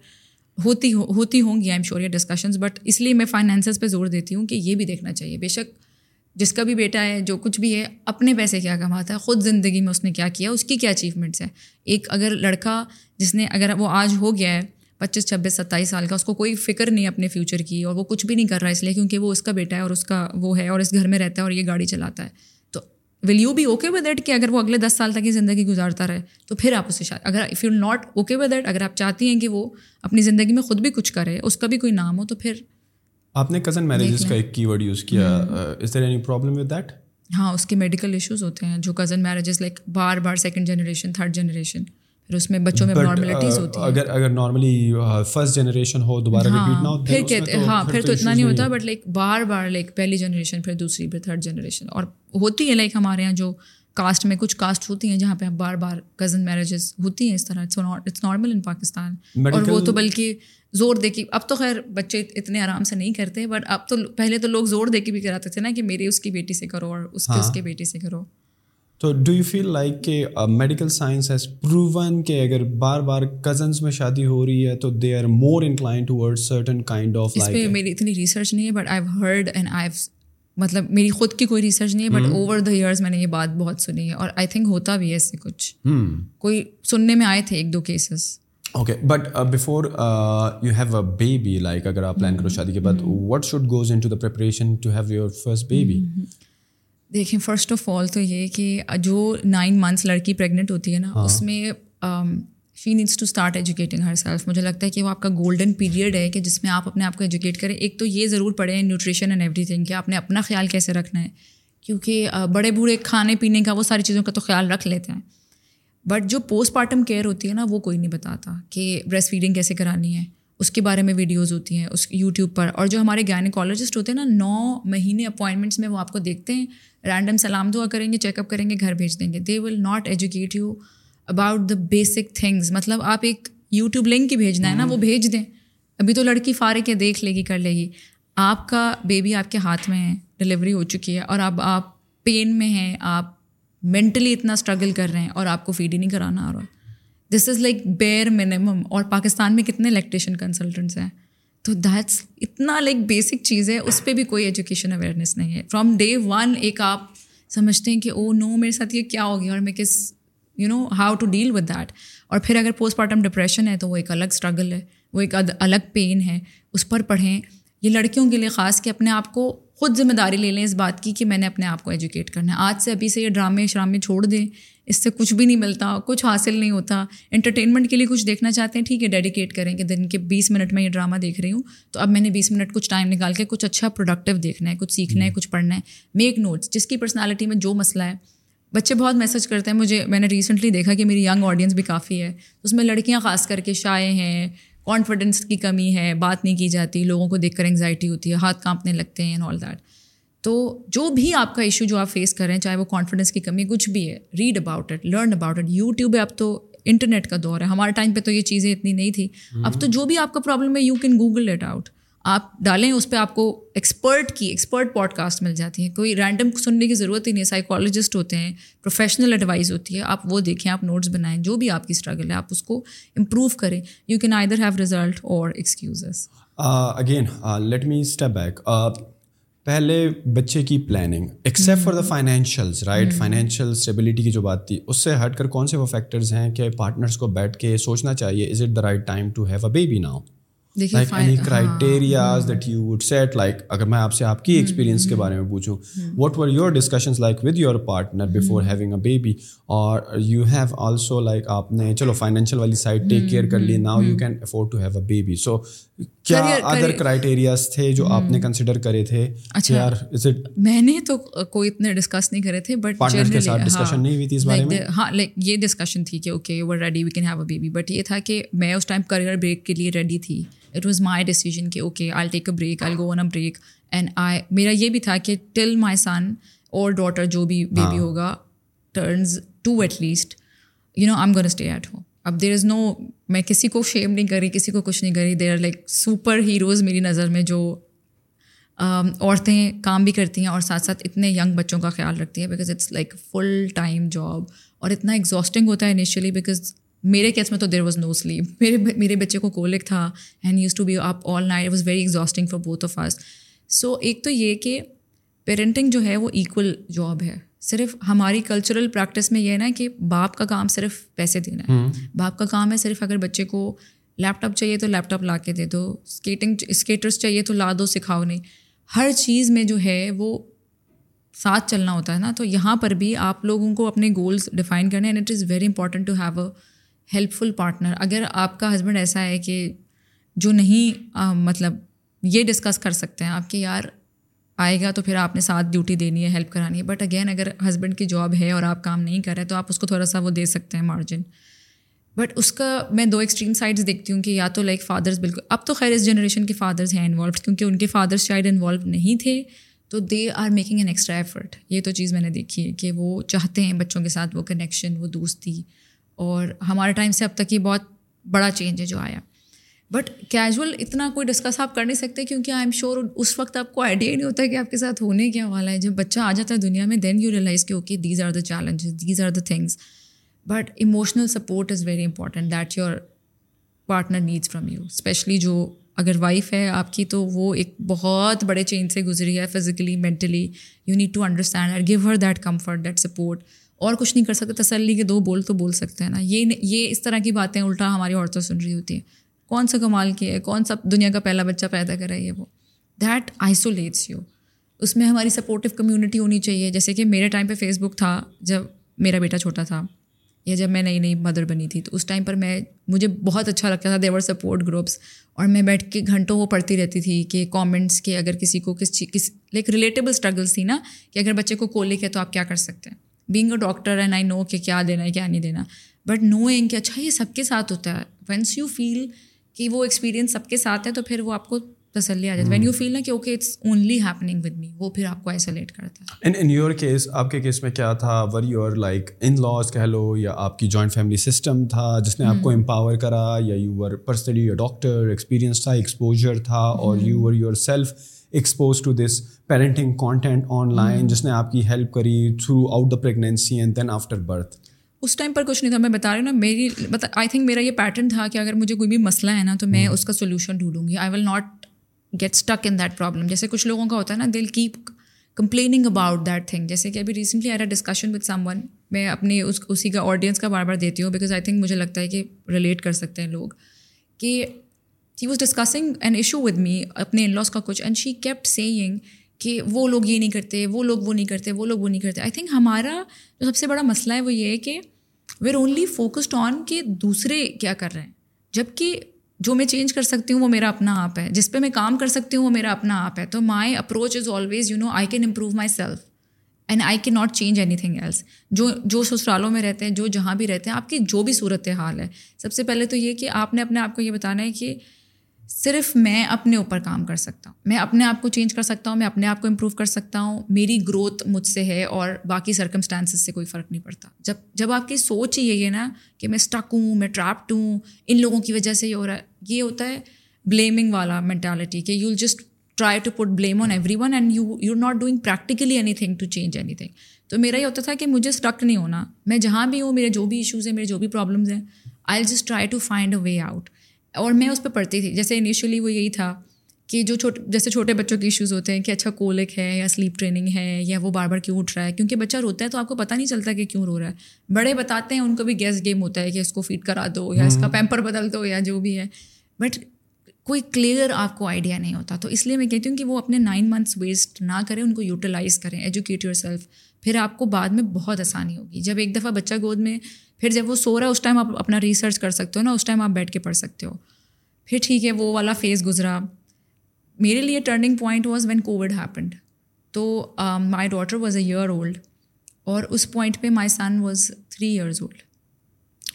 ہوتی ہوتی ہوں گی آئی ایم شیور یہ ڈسکشنز بٹ اس لیے میں فائنینسز پہ زور دیتی ہوں کہ یہ بھی دیکھنا چاہیے۔ بے شک جس کا بھی بیٹا ہے، جو کچھ بھی ہے، اپنے پیسے کیا کماتا ہے، خود زندگی میں اس نے کیا کیا، اس کی کیا اچیومنٹس ہیں؟ ایک اگر لڑکا جس نے اگر وہ آج ہو گیا ہے، پچیس، چھبیس، ستائیس سال کا، اس کو کوئی فکر نہیں اپنے فیوچر کی اور وہ کچھ بھی نہیں کر رہا ہے اس لیے کیونکہ وہ اس کا بیٹا ہے اور اس کا وہ ہے اور اس گھر میں رہتا ہے اور یہ گاڑی چلاتا ہے۔ Will you be okay with that کہ اگر وہ اگلے دس سال تک کی زندگی گزارتا رہے تو پھر آپ اسے اگر if you not okay with that اگر آپ چاہتی ہیں کہ وہ اپنی زندگی میں خود بھی کچھ کرے اس کا بھی کوئی نام ہو تو پھر آپ نے کزن میرجز کا ایک کی ورڈ یوز کیا is there any problem with that ہاں اس کے میڈیکل ایشوز ہوتے ہیں جو کزن میرجز لائک بار بار سیکنڈ جنریشن تھرڈ جنریشن پھر اس میں بچوں میں نارملٹیز ہوتی ہیں۔ اگر اگر نارملی فرسٹ جنریشن ہو دوبارہ ریپیٹ نہ ہو پھر کہتے ہاں پھر تو اتنا نہیں ہوتا بٹ لائک بار بار لائک پہلی جنریشن پھر دوسری پھر تھرڈ جنریشن اور ہوتی ہے لائک ہمارے یہاں جو کاسٹ میں کچھ کاسٹ ہوتی ہیں جہاں پہ بار بار کزن میرجز ہوتی ہیں اس طرح۔ اٹس نارمل ان پاکستان اور وہ تو بلکہ زور دے کے اب تو خیر بچے اتنے آرام سے نہیں کرتے بٹ اب تو پہلے تو لوگ زور دے کے بھی کراتے تھے نا کہ میری اس کی بیٹی سے کرو اور اس کے اس کے بیٹی سے کرو۔ تو ڈو یو فیل لائک کہ میڈیکل سائنس ہیز پروون کہ اگر بار بار کزنس میں شادی ہو رہی ہے تو they are more inclined toward certain kind of اس پہ میری اتنی ریسرچ نہیں ہے but I heard and I مطلب میری خود کی کوئی ریسرچ نہیں ہے بٹ اوور دا ایئرز میں نے یہ بات بہت سنی ہے اور آئی تھنک ہوتا بھی ہے اس سے کچھ۔ کوئی سننے میں آئے تھے ایک دو cases okay but before you have a baby like اگر آپ پلان کرو شادی کے بعد what should goes in to the preparation to have your first baby دیکھیں فرسٹ آف آل تو یہ کہ جو نائن منتھس لڑکی پریگنٹ ہوتی ہے نا اس میں she needs to start educating herself مجھے لگتا ہے کہ وہ آپ کا گولڈن پیریڈ ہے کہ جس میں آپ اپنے آپ کو ایجوکیٹ کریں۔ ایک تو یہ ضرور پڑھیں نیوٹریشن اینڈ ایوری تھنگ کہ آپ نے اپنا خیال کیسے رکھنا ہے۔ کیونکہ بڑے بوڑھے کھانے پینے کا وہ ساری چیزوں کا تو خیال رکھ لیتے ہیں۔ بٹ جو پوسٹ پارٹم کیئر ہوتی ہے نا وہ کوئی نہیں بتاتا کہ بریسٹ فیڈنگ کیسے کرانی ہے۔ اس کے بارے میں ویڈیوز ہوتی ہیں، اس یوٹیوب پر۔ اور جو ہمارے گائنیکالوجسٹ ہوتے ہیں نا، نو مہینے اپوائنٹمنٹس میں وہ آپ کو دیکھتے ہیں۔ رینڈم سلام دعا کریں گے چیک اپ کریں گے، گھر بھیج دیں گے۔ They will not educate you about the basic things مطلب آپ ایک یوٹیوب لنک ہی بھیجنا ہے نا، وہ بھیج دیں۔ ابھی تو لڑکی فارغ ہے دیکھ لے گی، کر لے گی۔ آپ کا بیبی آپ کے ہاتھ میں ہے ڈلیوری ہو چکی ہے۔ اور اب آپ پین میں ہیں، آپ مینٹلی اتنا اسٹرگل کر رہے ہیں اور آپ کو فیڈ ہی نہیں کرانا آ رہا۔ This is like bare minimum اور پاکستان میں کتنے الیکٹریشین کنسلٹنٹس ہیں؟ تو دیٹس اتنا لائک بیسک چیز ہے، اس پہ بھی کوئی ایجوکیشن اویئرنیس نہیں ہے۔ فرام ڈے ون ایک آپ سمجھتے ہیں کہ oh او نو میرے ساتھ یہ کیا ہو گیا اور میں کس you know how to deal with that اور پھر اگر پوسٹ پارٹم ڈپریشن ہے تو وہ ایک الگ اسٹرگل ہے، وہ ایک الگ پین ہے۔ اس پر پڑھیں۔ یہ لڑکیوں کے لیے خاص کہ اپنے آپ کو خود ذمہ داری لے لیں اس بات کی کہ میں نے اپنے آپ کو ایجوکیٹ کرنا ہے۔ آج سے ابھی سے یہ ڈرامے شرامے چھوڑ دیں۔ اس سے کچھ بھی نہیں ملتا، کچھ حاصل نہیں ہوتا۔ انٹرٹینمنٹ کے لیے کچھ دیکھنا چاہتے ہیں، ٹھیک ہے ڈیڈیکیٹ کریں کہ دن کے بیس منٹ میں یہ ڈرامہ دیکھ رہی ہوں۔ تو اب میں نے بیس منٹ کچھ ٹائم نکال کے کچھ اچھا پروڈکٹیو دیکھنا ہے، کچھ سیکھنا ہے، کچھ پڑھنا ہے۔ میک نوٹس جس کی پرسنالٹی میں جو مسئلہ ہے۔ بچے بہت میسج کرتے ہیں، مجھے، میں نے ریسنٹلی دیکھا کہ میری ینگ آڈینس بھی کافی ہے۔ اس میں لڑکیاں خاص کر کے شائع ہیں کانفیڈنس کی کمی ہے، بات نہیں کی جاتی، لوگوں کو دیکھ کر انگزائٹی ہوتی ہے، ہاتھ کانپنے لگتے ہیں آل دیٹ تو جو بھی آپ کا ایشو جو آپ فیس کر رہے ہیں چاہے وہ کانفیڈنس کی کمی کچھ بھی ہے read about it learn about it YouTube ہے اب تو انٹرنیٹ کا دور ہے. ہمارے ٹائم پہ تو یہ چیزیں اتنی نہیں تھی اب تو جو بھی آپ کا پرابلم ہے you can Google it out آپ ڈالیں اس پہ آپ کو ایکسپرٹ کی ایکسپرٹ پوڈ کاسٹ مل جاتی ہے کوئی رینڈم سننے کی ضرورت ہی نہیں ہے. سائیکالوجسٹ ہوتے ہیں پروفیشنل ایڈوائز ہوتی ہے. آپ وہ دیکھیں آپ نوٹس بنائیں. جو بھی آپ کی اسٹرگل ہے آپ اس کو امپروو کریں. You can either have result or excuses again let me step back پہلے بچے کی planning except for the financials right financial stability کی جو بات تھی اس سے ہٹ کر کون سے وہ فیکٹرز ہیں کہ پارٹنرس کو بیٹھ کے سوچنا چاہیے is it the right time to have a baby now like any criterias that you would set like اگر میں آپ سے آپ کی ایکسپیرینس کے بارے میں پوچھوں what were your discussions like with your partner before having a baby or you have also like آپ نے چلو فائنینشیل والی سائڈ ٹیک کیئر کر لی now you can afford to have a baby so کیا ادر کرائٹیریاز تھے جو آپ نے کنسیڈر کرے تھے؟ اچھا۔ میں نے تو کوئی اتنے ڈسکس نہیں کرے تھے بٹ کے ساتھ ڈسکشن نہیں ہوئی تھی اس بارے میں؟ ہاں لائک یہ ڈسکشن تھی کہ okay we're ready we can have a baby but یہ تھا کہ میں اس ٹائم کریئر بریک کے لیے ریڈی تھی۔ اٹ واز مائی ڈیسیجن کہ okay I take a break I go on a break and I میرا یہ بھی تھا کہ ٹل مائی سن اور ڈاٹر جو بھی بیبی ہاں۔ ہوگا turns to at least you know I am gonna stay at home اب دیر از نو میں کسی کو شیم نہیں کری کسی کو کچھ نہیں کری there are like superheroes میری نظر میں جو عورتیں کام بھی کرتی ہیں اور ساتھ ساتھ اتنے ینگ بچوں کا خیال رکھتی ہیں because it's like full time job اور اتنا ایگزاسٹنگ ہوتا ہے انیشلی بیکاز میرے کیس میں تو دیر واز نو سلیپ میرے میرے بچے کو کولک تھا اینڈ یوز ٹو بی آپ all night was very exhausting for both of us so ایک تو یہ کہ پیرنٹنگ جو ہے وہ ایکول جاب ہے. صرف ہماری کلچرل پریکٹس میں یہ ہے نا کہ باپ کا کام صرف پیسے دینا ہے. باپ کا کام ہے صرف اگر بچے کو لیپ ٹاپ چاہیے تو لیپ ٹاپ لا کے دے دو. اسکیٹنگ اسکیٹرس چاہیے تو لا دو سکھاؤ نہیں. ہر چیز میں جو ہے وہ ساتھ چلنا ہوتا ہے نا. تو یہاں پر بھی آپ لوگوں کو اپنے گولس ڈیفائن کرنے and it is very important to have a helpful partner اگر آپ کا ہسبینڈ ایسا ہے کہ جو نہیں مطلب یہ ڈسکس کر سکتے ہیں آپ کے یار آئے گا تو پھر آپ نے ساتھ ڈیوٹی دینی ہے ہیلپ کرانی ہے۔ بٹ اگین اگر ہسبینڈ کی جاب ہے اور آپ کام نہیں کر رہے تو آپ اس کو تھوڑا سا وہ دے سکتے ہیں مارجن بٹ اس کا میں دو ایکسٹریم سائڈس دیکھتی ہوں کہ یا تو لائک فادرس بالکل، اب تو خیر اس جنریشن کے فادرز ہیں انوالوڈ کیونکہ ان کے فادرس شاید انوالو نہیں تھے، تو they are making an extra effort یہ تو چیز میں نے دیکھی ہے کہ وہ چاہتے ہیں بچوں کے ساتھ وہ کنیکشن وہ دوستی اور ہمارے ٹائم سے اب تک یہ بہت بڑا چینج ہے جو آیا۔ بٹ کیجول اتنا کوئی ڈسکس آپ کر نہیں سکتے کیونکہ آئی ایم شیور اس وقت آپ کو آئیڈیا ہی نہیں ہوتا کہ آپ کے ساتھ ہونے کیا والا ہے۔ جب بچہ آ جاتا ہے دنیا میں دین یو ریئلائز کہ okay these are the challenges these are the things but emotional support is very important that your partner needs from you especially جو اگر وائف ہے آپ کی تو وہ ایک بہت بڑے چینج سے گزری ہے physically mentally you need to understand give her that comfort that support اور کچھ نہیں کر سکتے، تسلی کے دو بول تو بول سکتے ہیں نا۔ یہ یہ اس طرح کی باتیں الٹا ہماری عورتیں سن رہی ہوتی ہیں۔ کون سا کمال کی ہے؟ کون سا دنیا کا پہلا بچہ پیدا کر رہی ہے وہ؟ دیٹ آئسولیٹس یو اس میں ہماری سپورٹیو کمیونٹی ہونی چاہیے۔ جیسے کہ میرے ٹائم پہ فیس بک تھا، جب میرا بیٹا چھوٹا تھا، یا جب میں نئی نئی مدر بنی تھی، تو اس ٹائم پر میں، مجھے بہت اچھا لگتا تھا۔ دیور سپورٹ گروپس اور میں بیٹھ کے گھنٹوں وہ پڑھتی رہتی تھی کہ کامنٹس کے اگر کسی کو کس چیز، کس لائک ریلیٹیبل اسٹرگلس تھی نا، کہ اگر بچے کو کولک ہے تو آپ کیا کر سکتے ہیں؟ Being a doctor and I know کہ کیا دینا ہے کیا نہیں دینا بٹ نو اینگ کہ اچھا یہ سب کے ساتھ ہوتا ہے. وینس یو فیل کہ وہ ایکسپیرینس سب کے ساتھ ہے تو پھر وہ آپ کو تسلی آ جاتی ہے. وین یو فیل نا کہ okay it's only happening with me وہ پھر آپ کو آئسولیٹ کرتا ہے. ان ان یور کیس آپ کے کیس میں کیا تھا؟ ور یور لائک ان لاس کہہ لو یا آپ کی جوائنٹ فیملی سسٹم تھا جس نے آپ کو hmm. امپاور کرا یا you were personally doctor experience تھا ایکسپوجر تھا اور you were yourself expose to this parenting content online جس نے آپ کی ہیلپ کری throughout the pregnancy and then after birth us time پر کچھ نہیں تھا میں بتا رہی ہوں نا میری مطلب آئی تھنک میرا یہ پیٹرن تھا کہ اگر مجھے کوئی بھی مسئلہ ہے نا تو میں اس کا سولوشن ڈھونڈوں گی۔ I will not get stuck in that problem جیسے کچھ لوگوں کا ہوتا ہے نا دل keep complaining about that thing جیسے کہ ابھی recently I discussion with someone میں اپنے اس اسی کا آڈینس کا بار بار دیتی ہوں بیکاز آئی تھنک مجھے لگتا ہے کہ ریلیٹ کر سکتے ہیں لوگ۔ کہ he was discussing an issue with me اپنے ان لاس کا کچھ اینڈ شی کیپٹ سیئنگ کہ وہ لوگ یہ نہیں کرتے، وہ لوگ وہ نہیں کرتے، وہ لوگ وہ نہیں کرتے. آئی تھنک ہمارا جو سب سے بڑا مسئلہ ہے وہ یہ ہے کہ ویئر اونلی فوکسڈ آن کہ دوسرے کیا کر رہے ہیں. جبکہ جو میں چینج کر سکتی ہوں وہ میرا اپنا آپ ہے. جس پہ میں کام کر سکتی ہوں وہ میرا اپنا آپ ہے. تو my approach is always you know I can improve myself and I can not change anything else جو جو سسرالوں میں رہتے ہیں، جو جہاں بھی رہتے ہیں، آپ کی جو بھی صورت حال ہے. سب سے پہلے تو یہ کہ آپ نے اپنے آپ کو یہ بتانا ہے کہ صرف میں اپنے اوپر کام کر سکتا ہوں۔ میں اپنے آپ کو چینج کر سکتا ہوں، میں اپنے آپ کو امپروو کر سکتا ہوں۔ میری گروتھ مجھ سے ہے اور باقی سرکمسٹانسز سے کوئی فرق نہیں پڑتا۔ جب جب آپ کی سوچ ہی ہے نا کہ میں اسٹک ہوں، میں ٹراپڈ ہوں، ان لوگوں کی وجہ سے یہ ہو رہا ہے، یہ ہوتا ہے بلیمنگ والا مینٹالٹی کہ you will just try to put blame on everyone and you you not doing practically anything to change anything تو میرا یہ ہوتا تھا کہ مجھے اسٹک نہیں ہونا۔ میں جہاں بھی ہوں، میرے جو بھی ایشوز ہیں، میرے جو بھی پرابلمز ہیں I just try to find a way out اور میں اس پہ پڑھتی تھی۔ جیسے انیشیلی وہ یہی تھا کہ جو چھوٹ جیسے چھوٹے بچوں کے ایشوز ہوتے ہیں کہ اچھا کولک ہے یا سلیپ ٹریننگ ہے یا وہ بار بار کیوں اٹھ رہا ہے کیونکہ بچہ روتا ہے تو آپ کو پتہ نہیں چلتا کہ کیوں رو رہا ہے۔ بڑے بتاتے ہیں ان کو بھی گیس گیم ہوتا ہے کہ اس کو فیڈ کرا دو یا اس کا پیمپر بدل دو یا جو بھی ہے۔ بٹ کوئی کلیئر آپ کو آئیڈیا نہیں ہوتا۔ تو اس لیے میں کہتی ہوں کہ وہ اپنے نائن منتھس ویسٹ نہ کریں ان کو یوٹیلائز کریں ایجوکیٹ یور سیلف پھر آپ کو بعد میں بہت آسانی ہوگی۔ جب ایک دفعہ بچہ گود میں پھر جب وہ سو رہا ہے، اس ٹائم آپ اپنا ریسرچ کر سکتے ہو نا، اس ٹائم آپ بیٹھ کے پڑھ سکتے ہو۔ پھر ٹھیک ہے، وہ والا فیز گزرا۔ میرے لیے turning point was when covid happened تو my daughter was a year old اور اس پوائنٹ پہ my son was three years old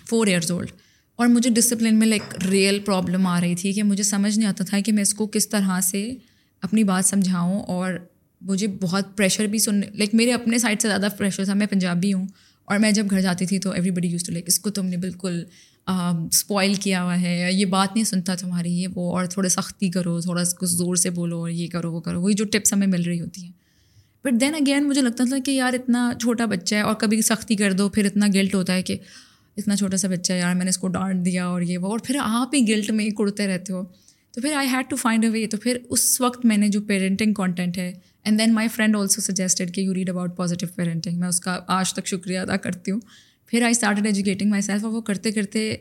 four years old اور مجھے ڈسپلن میں لائک ریئل پرابلم آ رہی تھی کہ مجھے سمجھ نہیں آتا تھا کہ میں اس کو کس طرح سے اپنی بات سمجھاؤں اور مجھے بہت پریشر بھی سن لائک میرے اپنے سائڈ سے زیادہ پریشر تھا، میں پنجابی ہوں۔ اور میں جب گھر جاتی تھی تو everybody use to like اس کو تم نے بالکل اسپوائل کیا ہوا ہے، یہ بات نہیں سنتا تمہاری، یہ وہ، اور تھوڑا سختی کرو، تھوڑا کچھ زور سے بولو، اور یہ کرو، وہ کرو، وہی جو ٹپس ہمیں مل رہی ہوتی ہیں۔ بٹ دین اگین مجھے لگتا تھا کہ یار اتنا چھوٹا بچہ ہے، اور کبھی سختی کر دو، پھر اتنا گلٹ ہوتا ہے کہ اتنا چھوٹا سا بچہ ہے یار، میں نے اس کو ڈانٹ دیا اور یہ وہ، اور پھر آپ ہی گلٹ میں ہی کڑتے رہتے ہو۔ تو پھر I had to find a way تو پھر اس وقت میں نے جو پیرنٹنگ کانٹینٹ ہے and then my friend also suggested کہ you read about positive parenting میں اس کا آج تک شکریہ ادا کرتی ہوں. پھر I started educating myself اور وہ کرتے کرتے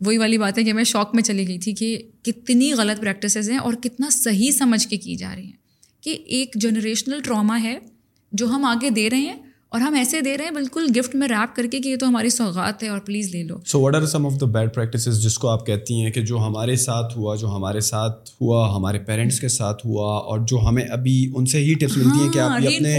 وہی والی بات ہے کہ میں شوق میں چلی گئی تھی کہ کتنی غلط پریکٹسز ہیں اور کتنا صحیح سمجھ کے کی جا رہی ہیں. کہ ایک جنریشنل ٹراما ہے جو ہم آگے دے رہے ہیں اور ہم ایسے دے رہے ہیں بالکل گفٹ میں ریپ کر کے کہ یہ تو ہماری سوغات ہے اور پلیز لے لو۔ So what are some of the bad practices جس کو آپ کہتی ہیں کہ جو ہمارے ساتھ ہوا جو ہمارے ساتھ ہوا ہمارے پیرنٹس کے ساتھ ہوا اور جو ہمیں ابھی ان سے ہی ٹپس ملتی ہیں کہ آپ اپنے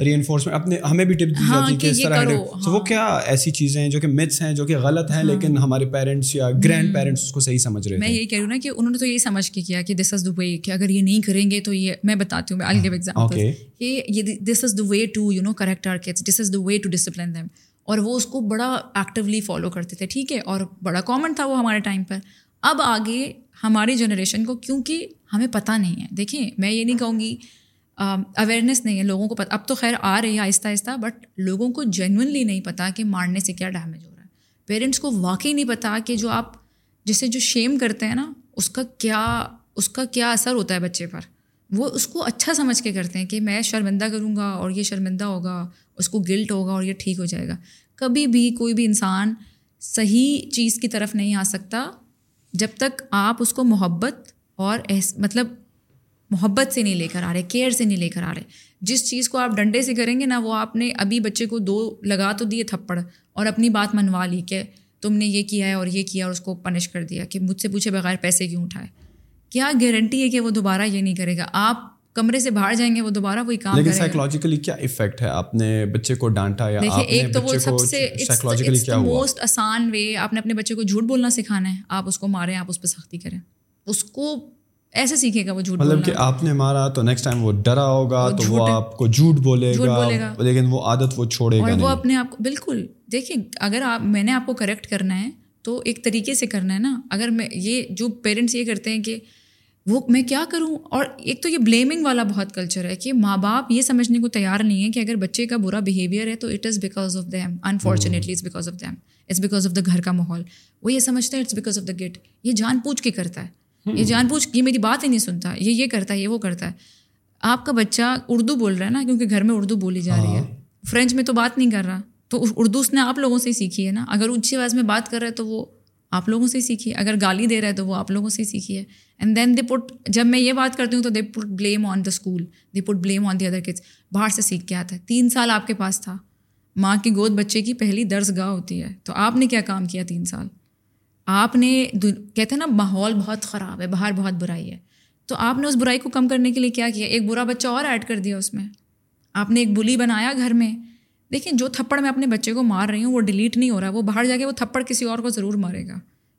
ری انفورسمنٹ اپنے ہمیں بھی ٹپس دی جاتی ہے کہ اس طرح تو وہ کیا ایسی چیزیں ہیں جو کہ متس ہیں جو کہ غلط ہیں لیکن ہمارے پیرنٹس یا گرینڈ پیرنٹس اس کو صحیح سمجھ رہے ہیں میں یہی کہہ رہی ہوں نا کہ انہوں نے تو یہی سمجھ کے کیا کہ دس از وے کہ اگر یہ نہیں کریں گے تو یہ میں بتاتی ہوں میں گیو ایگزامپل کہ یہ this is the way to you know correct our kids this is the way to discipline them اور وہ اس کو بڑا ایکٹیولی فالو کرتے تھے، ٹھیک ہے؟ اور بڑا کامن تھا وہ ہمارے ٹائم پر. اب آگے ہماری جنریشن کو، کیونکہ ہمیں پتہ نہیں ہے۔ دیکھیں، میں یہ نہیں کہوں گی اویئرنیس نہیں ہے لوگوں کو پتہ اب تو خیر آ رہی ہے، آہستہ آہستہ بٹ لوگوں کو جینونلی نہیں پتہ کہ مارنے سے کیا ڈیمیج ہو رہا ہے۔ پیرنٹس کو واقعی نہیں پتہ کہ جو آپ جسے جو شیم کرتے ہیں نا، اس کا کیا اس کا کیا اثر ہوتا ہے بچے پر۔ وہ اس کو اچھا سمجھ کے کرتے ہیں کہ میں شرمندہ کروں گا اور یہ شرمندہ ہوگا، اس کو گلٹ ہوگا اور یہ ٹھیک ہو جائے گا۔ کبھی بھی کوئی بھی انسان صحیح چیز کی طرف نہیں آ سکتا جب تک آپ اس کو محبت اور مطلب محبت سے نہیں لے کر آ رہے کیئر سے نہیں لے کر آ رہے۔ جس چیز کو آپ ڈنڈے سے کریں گے نا، وہ آپ نے ابھی بچے کو دو لگا تو دیے تھپڑ اور اپنی بات منوا لی کہ تم نے یہ کیا ہے اور یہ کیا اور اس کو پنش کر دیا کہ مجھ سے پوچھے بغیر پیسے کیوں اٹھائے۔ کیا گارنٹی ہے کہ وہ دوبارہ یہ نہیں کرے گا؟ آپ کمرے سے باہر جائیں گے وہ دوبارہ وہی کام لیکن سائیکولوجیکلی کیا افیکٹ ہے؟ آپ نے بچے کو ڈانٹا یا دیکھیے ایک تو وہ سب سے موسٹ آسان وے آپ نے اپنے بچے کو جھوٹ بولنا سکھانا ہے۔ آپ اس کو ماریں آپ اس پہ سختی کریں۔ اس کو ایسے سیکھے گا وہ جھوٹ مطلب کہ آپ نے مارا تو نیکسٹ ٹائم وہ ڈرا ہوگا تو وہ آپ کو جھوٹ بولے گا لیکن وہ عادت وہ چھوڑے گا وہ اپنے آپ کو بالکل۔ دیکھیے اگر آپ میں نے آپ کو کریکٹ کرنا ہے تو ایک طریقے سے کرنا ہے نا۔ اگر میں یہ جو پیرنٹس یہ کرتے ہیں کہ وہ میں کیا کروں؟ اور ایک تو یہ بلیمنگ والا بہت کلچر ہے کہ ماں باپ یہ سمجھنے کو تیار نہیں ہے کہ اگر بچے کا برا بیہیویئر ہے تو it is because of them unfortunately it's because of them it's because of the گھر کا ماحول۔ وہ یہ سمجھتا ہے اٹس بیکاز آف دا گٹ یہ جان پوچھ کے کرتا ہے۔ یہ جان پوچھ یہ میری بات ہی نہیں سنتا۔ یہ یہ کرتا ہے یہ وہ کرتا ہے۔ آپ کا بچہ اردو بول رہا ہے نا کیونکہ گھر میں اردو بولی جا رہی ہے۔ فرینچ میں تو بات نہیں کر رہا۔ تو اردو اس نے آپ لوگوں سے ہی سیکھی ہے نا۔ اگر اونچی آواز میں بات کر رہا ہے تو وہ آپ لوگوں سے ہی سیکھی ہے۔ اگر گالی دے رہا ہے تو وہ آپ لوگوں سے ہی سیکھی ہے۔ اینڈ دین دے پٹ جب میں یہ بات کرتی ہوں تو they put blame on the school they put blame on the other kids باہر سے سیکھ کے آتا ہے۔ تین سال آپ کے پاس تھا۔ ماں کی گود بچے کی پہلی درس گاہ ہوتی ہے۔ تو آپ نے کیا کام کیا تین سال؟ آپ نے کہتے ہیں نا، ماحول بہت خراب ہے، باہر بہت برائی ہے۔ تو آپ نے اس برائی کو کم کرنے کے لیے کیا کیا؟ ایک برا بچہ اور ایڈ کر دیا اس میں۔ آپ نے ایک بلی بنایا گھر میں۔ دیکھیں جو تھپڑ میں اپنے بچے کو مار رہی ہوں وہ ڈیلیٹ نہیں ہو رہا وہ باہر جا کے وہ تھپڑ کسی اور کو ضرور مارے گا۔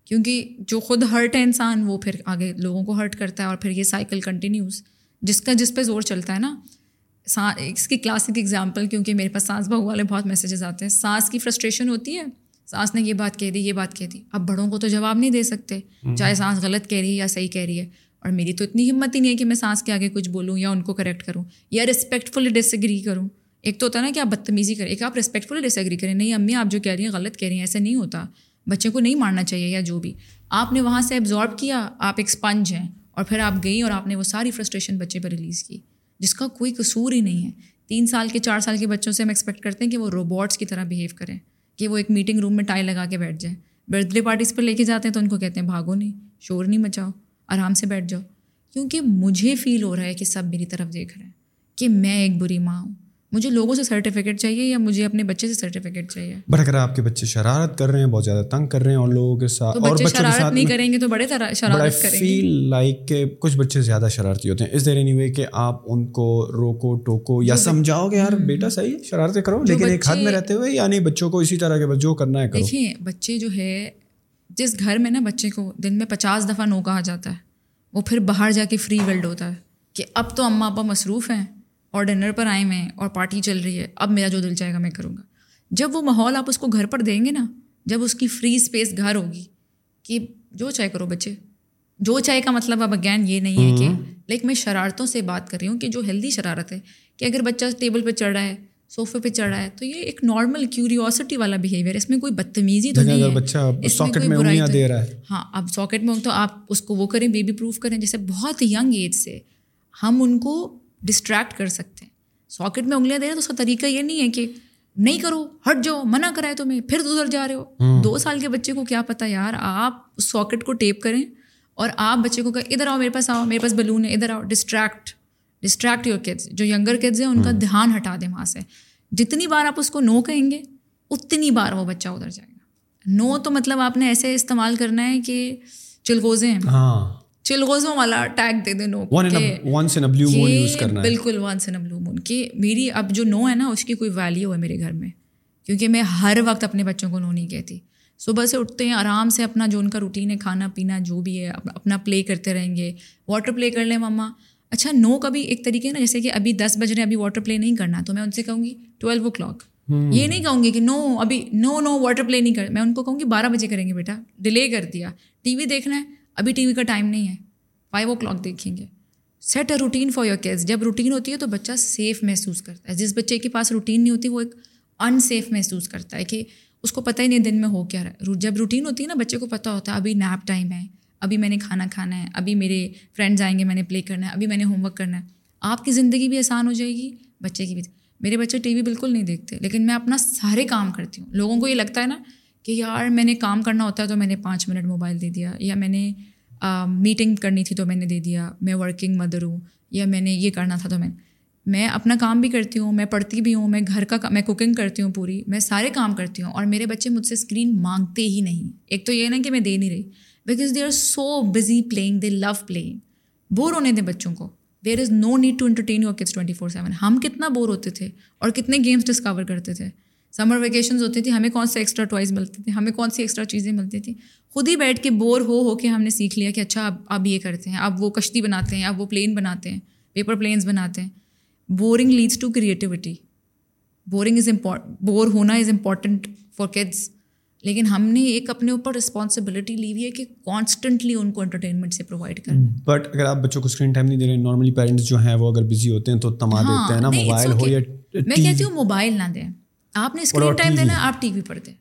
کیونکہ جو خود ہرٹ ہے انسان وہ پھر آگے لوگوں کو ہرٹ کرتا ہے اور پھر یہ سائیکل کنٹینیوز جس کا جس پہ زور چلتا ہے نا۔ اس کی کلاسک اگزامپل کیونکہ میرے پاس سانس بہو والے بہت میسیجز آتے ہیں۔ سانس کی فرسٹریشن ہوتی ہے۔ سانس نے یہ بات کہہ دی یہ بات کہہ دی۔ اب بڑوں کو تو جواب نہیں دے سکتے۔ چاہے سانس غلط کہہ رہی ہے یا صحیح کہہ رہی ہے۔ اور میری تو اتنی ہمت ہی نہیں ہے کہ میں سانس کے آگے کچھ بولوں یا ان کو کریکٹ کروں۔ یا ریسپیکٹفلی ڈس ایگری کروں۔ ایک تو ہوتا ہے نا کہ آپ بدتمیزی کریں، ایک آپ ریسپیکٹفلی ڈس ایگری کریں، نہیں امی آپ جو کہہ رہی ہیں غلط کہہ رہی ہیں، ایسا نہیں ہوتا۔ بچے کو نہیں مارنا چاہیے یا جو بھی۔ آپ نے وہاں سے ایبزارب کیا، آپ ایک اسپنج ہیں اور پھر آپ گئی اور آپ نے وہ ساری فرسٹریشن بچے پہ ریلیز کی، جس کا کوئی قصور ہی نہیں ہے۔ تین سال کے، چار سال کے بچوں سے ہم ایکسپیکٹ کرتے ہیں کہ وہ روبوٹس کی طرح بیہیو کریں، کہ وہ ایک میٹنگ روم میں ٹائی لگا کے بیٹھ جائیں۔ برتھ ڈے پارٹیز پر لے کے جاتے ہیں تو ان کو کہتے ہیں، بھاگو نہیں، شور نہیں مچاؤ، آرام سے بیٹھ جاؤ۔ کیونکہ مجھے فیل ہو رہا ہے کہ سب میری طرف دیکھ رہے ہیں کہ میں ایک بری ماں ہوں۔ مجھے لوگوں سے سرٹیفکیٹ چاہیے یا مجھے اپنے بچے سے سرٹیفکیٹ چاہیے؟ بٹ اگر آپ کے بچے شرارت کر رہے ہیں بہت زیادہ تنگ کر رہے ہیں اور لوگوں کے ساتھ اور بچے شرارت نہیں کریں گے تو بڑے شرارت کریں گے۔ فیل لائک کہ کچھ بچے زیادہ شرارتی ہوتے ہیں۔ اس دیر اینی وے کہ آپ ان کو روکو ٹوکو یا سمجھاؤ گے یار بیٹا صحیح شرارتیں کرو لیکن ایک حد میں رہتے ہوئے یعنی بچوں کو اسی طرح کے جو کرنا ہے دیکھیے بچے جو ہے جس گھر میں نا بچے کو دن میں پچاس دفعہ نو کہا جاتا ہے وہ پھر باہر جا کے فری ورلڈ ہوتا ہے کہ اب تو اماں ابا مصروف ہیں۔ اور ڈنر پر آئے میں اور پارٹی چل رہی ہے اب میرا جو دل چاہے گا میں کروں گا۔ جب وہ ماحول آپ اس کو گھر پر دیں گے نا جب اس کی فری اسپیس گھر ہوگی کہ جو چاہے کرو بچے۔ جو چاہے کا مطلب اب اگین یہ نہیں ہے کہ لائک میں شرارتوں سے بات کر رہی ہوں کہ جو ہیلدی شرارت ہے کہ اگر بچہ ٹیبل پہ چڑھ رہا ہے صوفے پہ چڑھ رہا ہے تو یہ ایک نارمل کیوریوسٹی والا بیہیویئر اس میں کوئی بدتمیزی تو نہیں ہے۔ ہاں اب ساکٹ میں تو آپ اس کو وہ کریں بیبی پروف کریں۔ جیسے بہت ینگ ایج سے ہم ان کو ڈسٹریکٹ کر سکتے ہیں۔ ساکٹ میں انگلیاں دے رہے ہیں تو اس کا طریقہ یہ نہیں ہے کہ نہیں کرو ہٹ جاؤ منع کرائے تمہیں پھر ادھر جا رہے ہو۔ دو سال کے بچے کو کیا پتا یار آپ ساکٹ کو ٹیپ کریں اور آپ بچے کو کہ ادھر آؤ میرے پاس آؤ میرے پاس بلون ہے ادھر آؤ ڈسٹریکٹ ڈسٹریکٹ یور کڈس جو ینگر کڈز ہیں ان کا دھیان ہٹا دیں وہاں سے۔ جتنی بار آپ اس کو نو کہیں گے اتنی بار وہ بچہ ادھر جائے گا۔ نو تو مطلب آپ نے ایسے استعمال کرنا ہے کہ چلغوزے ہیں۔ ہاں۔ چلغوزوں والا ٹیگ دے دیں بالکل ون سے بلو مون کہ میری اب جو نو ہے نا اس کی کوئی ویلیو ہے میرے گھر میں. کیونکہ میں ہر وقت اپنے بچوں کو نو نہیں کہتی. صبح سے اٹھتے ہیں آرام سے اپنا جو ان کا روٹین ہے کھانا پینا جو بھی ہے اپنا پلے کرتے رہیں گے. واٹر پلے کر لیں مما اچھا نو کا بھی ایک طریقے نا جیسے کہ ابھی دس بج رہے ابھی واٹر پلے نہیں کرنا تو میں ان سے کہوں گی ٹویلو او کلاک یہ نہیں کہوں گی کہ نو ابھی نو نو واٹر پلے نہیں کر میں ان کو کہوں گی بارہ بجے کریں گے بیٹا ڈیلے کر دیا. ٹی وی دیکھنا ہے ابھی ٹی وی کا ٹائم نہیں ہے۔ فائیو او کلاک دیکھیں گے۔ Set a routine for your kids جب روٹین ہوتی ہے تو بچہ سیف محسوس کرتا ہے۔ جس بچے کے پاس روٹین نہیں ہوتی، وہ ایک ان سیف محسوس کرتا ہے کہ اس کو پتہ ہی نہیں دن میں ہو کیا رہا ہے۔ جب روٹین ہوتی ہے نا، بچے کو پتہ ہوتا ہے، ابھی نیپ ٹائم ہے، ابھی میں نے کھانا کھانا ہے، ابھی میرے فرینڈز آئیں گے، میں نے پلے کرنا ہے، ابھی میں نے ہوم ورک کرنا ہے۔ آپ کی زندگی بھی آسان ہو جائے گی، بچے کی بھی۔ میرے بچے ٹی وی بالکل نہیں دیکھتے، لیکن میں اپنا سارے کام کرتی ہوں۔ لوگوں کو یہ لگتا ہے نا کہ یار، میں نے کام کرنا ہوتا ہے تو میں نے پانچ منٹ موبائل دے دیا، یا میں نے میٹنگ کرنی تھی تو میں نے دے دیا، میں ورکنگ مدر ہوں، یا میں نے یہ کرنا تھا تو میں میں اپنا کام بھی کرتی ہوں، میں پڑھتی بھی ہوں، میں گھر کا میں کوکنگ کرتی ہوں پوری، میں سارے کام کرتی ہوں، اور میرے بچے مجھ سے اسکرین مانگتے ہی نہیں۔ ایک تو یہ نا کہ میں دے نہیں رہی because they are so busy playing they love playing bore ہونے دیں بچوں کو۔ There is no need to entertain your kids twenty four seven ہم کتنا بور ہوتے تھے اور کتنے گیمس ڈسکور کرتے تھے۔ سمر ویکیشنز ہوتی تھی ہمیں کون سے ایکسٹرا ٹوائز ملتے تھے؟ ہمیں کون سی ایکسٹرا چیزیں ملتی تھیں؟ خود ہی بیٹھ کے بور ہو ہو کے ہم نے سیکھ لیا کہ اچھا اب اب یہ کرتے ہیں اب وہ کشتی بناتے ہیں اب وہ پلین بناتے ہیں پیپر پلینس بناتے ہیں۔ Boring leads to creativity boring is important bore ہونا از امپورٹنٹ فار کڈس لیکن ہم نے ایک اپنے اوپر رسپانسبلٹی لی ہوئی ہے کہ کانسٹنٹلی ان کو انٹرٹینمنٹ سے پرووائڈ کریں بٹ اگر آپ بچوں کو اسکرین ٹائم نہیں دے رہے نارملی پیرنٹس جو ہیں وہ اگر بزی ہوتے ہیں تو تما ہاں، دیتے ہیں نا موبائل ہو یا میں کہتی ہوں موبائل نہ دیں۔ آپ نے اسکرین ٹائم دینا آپ ٹی وی پر دیں۔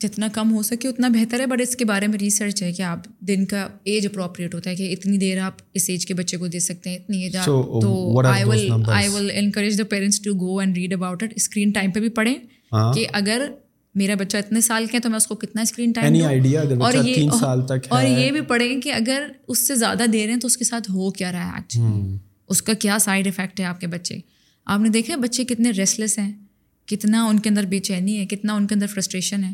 جتنا کم ہو سکے اتنا بہتر ہے بٹ اس کے بارے میں ریسرچ ہے کہ آپ دن کا ایج اپروپریٹ ہوتا ہے کہ اتنی دیر آپ اس ایج کے بچے کو دے سکتے ہیں اتنی ایج تو I will I will encourage the parents to go and read about it screen time پہ بھی پڑھیں ہاں۔ کہ اگر میرا بچہ اتنے سال کے تو میں اس کو کتنا اسکرین ٹائم اور یہ اور یہ بھی پڑھیں کہ اگر اس سے زیادہ دے رہے ہیں تو اس کے ساتھ ہو کیا رہا ہے آج اس کا کیا سائڈ افیکٹ ہے آپ کے بچے؟ آپ نے دیکھا بچے کتنے ریسلیس ہیں؟ کتنا ان کے اندر بے چینی ہے کتنا ان کے اندر فرسٹریشن ہے۔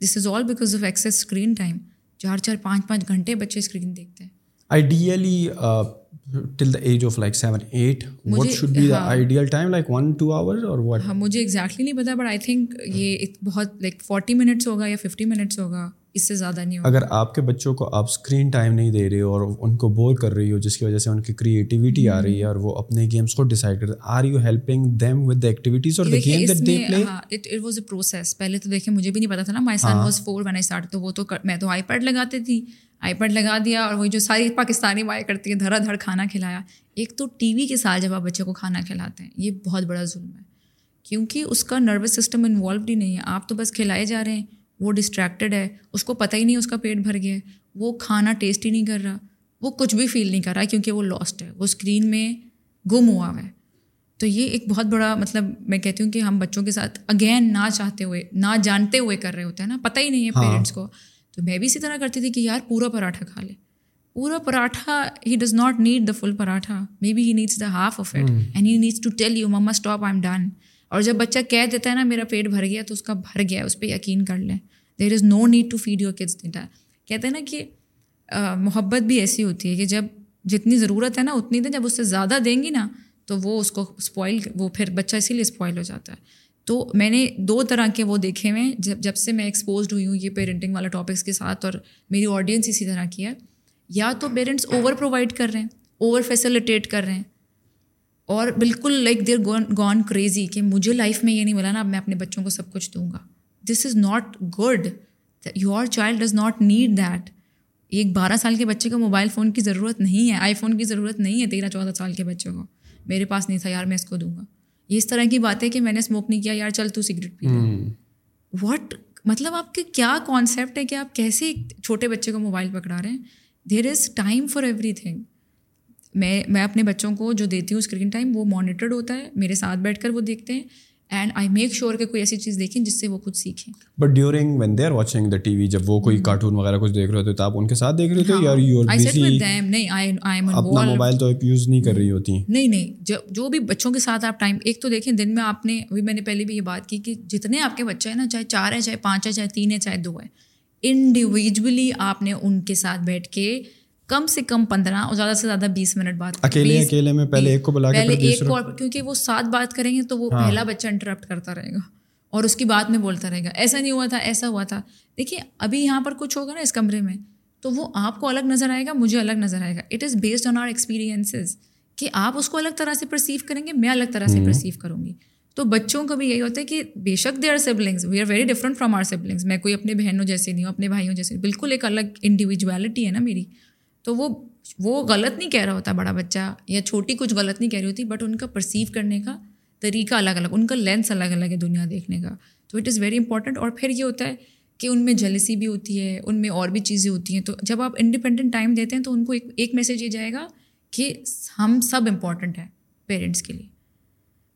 This is all because of excess screen time چار چار پانچ پانچ گھنٹے بچے اسکرین دیکھتے ہیں۔ Ideally till the age of like seven eight what should be the ideal time like one two hour اور واٹ ہاں مجھے ایگزیکٹلی نہیں پتا بٹ آئی تھنک یہ بہت لائک فورٹی منٹس ہوگا یا ففٹی منٹس ہوگا۔ اس سے زیادہ نہیں اگر آپ کے بچوں کو آپ اسکرین ٹائم نہیں دے رہے ہو اور ان کو بور کر رہی ہو جس کی وجہ سے ان کی کریٹیوٹی آ رہی ہے اور وہ اپنے گیمس کو ڈیسائڈ کرتے are you helping them with activities اور اٹ واز اے پروسیس پہلے تو دیکھیں مجھے بھی نہیں پتا تھا نا my son was four when I start تو وہ تو میں تو آئی پیڈ لگاتی تھی۔ آئی پیڈ لگا دیا اور وہی جو ساری پاکستانی وائے کرتی ہے دھڑا دھڑ کھانا کھلایا۔ ایک تو ٹی وی کے ساتھ جب آپ بچے کو کھانا کھلاتے ہیں یہ بہت بڑا ظلم ہے۔ کیونکہ اس کا نروس سسٹم انوالوڈ ہی نہیں ہے۔ آپ تو بس کھلائے جا رہے ہیں۔ وہ ڈسٹریکٹیڈ ہے اس کو پتہ ہی نہیں اس کا پیٹ بھر گیا ہے۔ وہ کھانا ٹیسٹ ہی نہیں کر رہا وہ کچھ بھی فیل نہیں کر رہا کیونکہ وہ لاسٹ ہے۔ وہ اسکرین میں گم ہوا ہوا ہے۔ تو یہ ایک بہت بڑا مطلب میں کہتی ہوں کہ ہم بچوں کے ساتھ اگین نہ چاہتے ہوئے نہ جانتے ہوئے کر رہے ہوتے ہیں نا۔ پتہ ہی نہیں ہے پیرنٹس ہاں۔ کو۔ تو میں بھی اسی طرح کرتی تھی کہ یار پورا پراٹھا کھا لے۔ پورا پراٹھا ہی does not need the full paratha. Maybe he needs the half of it and he needs to tell you mama stop I am done اور جب بچہ کہہ دیتا ہے نا میرا پیٹ بھر گیا تو اس کا بھر گیا اس پہ یقین کر لیں۔ There is no need to feed your kids data کہتے ہیں نا کہ محبت بھی ایسی ہوتی ہے کہ جب جتنی ضرورت ہے نا، اتنی دیں۔ جب اس سے زیادہ دیں گی نا، تو وہ اس کو اسپوائل وہ پھر بچہ اسی لیے اسپوائل ہو جاتا ہے۔ تو میں نے دو طرح کے وہ دیکھے ہوئے جب جب سے میں ایکسپوزڈ ہوئی ہوں یہ پیرنٹنگ والا ٹاپکس کے ساتھ اور میری آڈینس اسی طرح کی ہے۔ یا تو پیرنٹس اوور پرووائڈ کر رہے ہیں اوور فیسلیٹیٹ کر رہے ہیں۔ اور بالکل like there gone gone crazy کہ مجھے لائف میں یہ نہیں ملا نا اب میں اپنے بچوں کو سب کچھ دوں گا۔ This is not good your child does not need that ایک بارہ سال کے بچے کو موبائل فون کی ضرورت نہیں ہے آئی فون کی ضرورت نہیں ہے تیرہ چودہ سال کے بچے کو۔ میرے پاس نہیں تھا یار میں اس کو دوں گا۔ یہ اس طرح کی بات ہے کہ میں نے اسموک نہیں کیا یار چل تو سگریٹ پی واٹ مطلب آپ کے کیا کانسیپٹ ہے کہ آپ کیسے چھوٹے بچے کو موبائل پکڑا رہے ہیں؟ There is time for everything میں میں اپنے بچوں کو جو دیتی ہوں اسکرین ٹائم وہ مانیٹرڈ ہوتا ہے میرے ساتھ بیٹھ کر وہ دیکھتے ہیں اینڈ آئی میک شیور کہ کوئی ایسی چیز دیکھیں جس سے وہ خود سیکھیں۔ But during when they are watching the T V جب وہ کوئی کارٹون وغیرہ کچھ دیکھ رہے ہوتے تو آپ ان کے ساتھ دیکھ رہے یار یو اپنا موبائل تو یوز نہیں کر رہی ہوتی۔ نہیں نہیں جو بھی بچوں کے ساتھ آپ ٹائم ایک تو دیکھیں دن میں آپ نے ابھی میں نے پہلے بھی یہ بات کی کہ جتنے آپ کے بچے ہیں نا چاہے چار ہیں چاہے پانچ ہے چاہے تین ہے چاہے دو ہے انڈیویجولی آپ نے ان کے ساتھ بیٹھ کے کم سے کم پندرہ اور زیادہ سے زیادہ بیس منٹ بات اکیلے اکیلے میں پہلے ایک کو بلا پہلے ایک کو کیونکہ وہ ساتھ بات کریں گے تو وہ ہاں۔ پہلا بچہ انٹرپٹ کرتا رہے گا اور اس کی بات میں بولتا رہے گا۔ ایسا نہیں ہوا تھا ایسا ہوا تھا۔ دیکھیے ابھی یہاں پر کچھ ہوگا نا اس کمرے میں تو وہ آپ کو الگ نظر آئے گا مجھے الگ نظر آئے گا۔ It is based on our experiences کہ آپ اس کو الگ طرح سے پرسیو کریں گے میں الگ طرح سے پرسیو کروں گی۔ تو بچوں کا بھی یہی ہوتا ہے کہ بے شک they are siblings we are very different from our siblings میں کوئی اپنے بہنوں جیسے نہیں ہوں اپنے بھائیوں جیسے بالکل ایک الگ انڈیویجویلٹی ہے نا میری۔ تو وہ وہ غلط نہیں کہہ رہا ہوتا بڑا بچہ، یا چھوٹی کچھ غلط نہیں کہہ رہی ہوتی بٹ ان کا پرسیو کرنے کا طریقہ الگ الگ، ان کا لینس الگ الگ ہے دنیا دیکھنے کا۔ تو اٹ از ویری امپورٹنٹ اور پھر یہ ہوتا ہے کہ ان میں جلسی بھی ہوتی ہے، ان میں اور بھی چیزیں ہوتی ہیں۔ تو جب آپ انڈیپینڈنٹ ٹائم دیتے ہیں تو ان کو ایک ایک میسیج یہ جائے گا کہ ہم سب امپورٹنٹ ہیں پیرنٹس کے لیے۔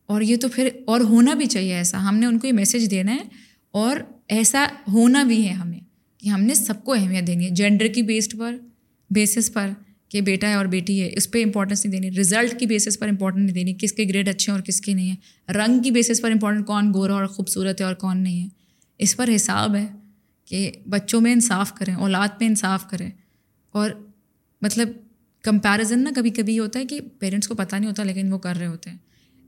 اور یہ تو پھر اور ہونا بھی چاہیے ایسا۔ ہم نے ان کو یہ میسیج دینا ہے، اور ایسا ہونا بھی ہے ہمیں کہ ہم نے سب کو اہمیت دینی ہے۔ جینڈر کی بیسڈ پر بیسس پر کہ بیٹا ہے اور بیٹی ہے، اس پہ امپورٹنس نہیں دینی۔ رزلٹ کی بیسس پر امپورٹنس نہیں دینی، کس کے گریڈ اچھے ہیں اور کس کے نہیں ہیں۔ رنگ کی بیسس پر امپورٹنٹ کون گورا اور خوبصورت ہے اور کون نہیں ہے۔ اس پر حساب ہے کہ بچوں میں انصاف کریں، اولاد میں انصاف کریں۔ اور مطلب کمپیریزن نا کبھی کبھی ہوتا ہے کہ پیرنٹس کو پتہ نہیں ہوتا لیکن وہ کر رہے ہوتے ہیں۔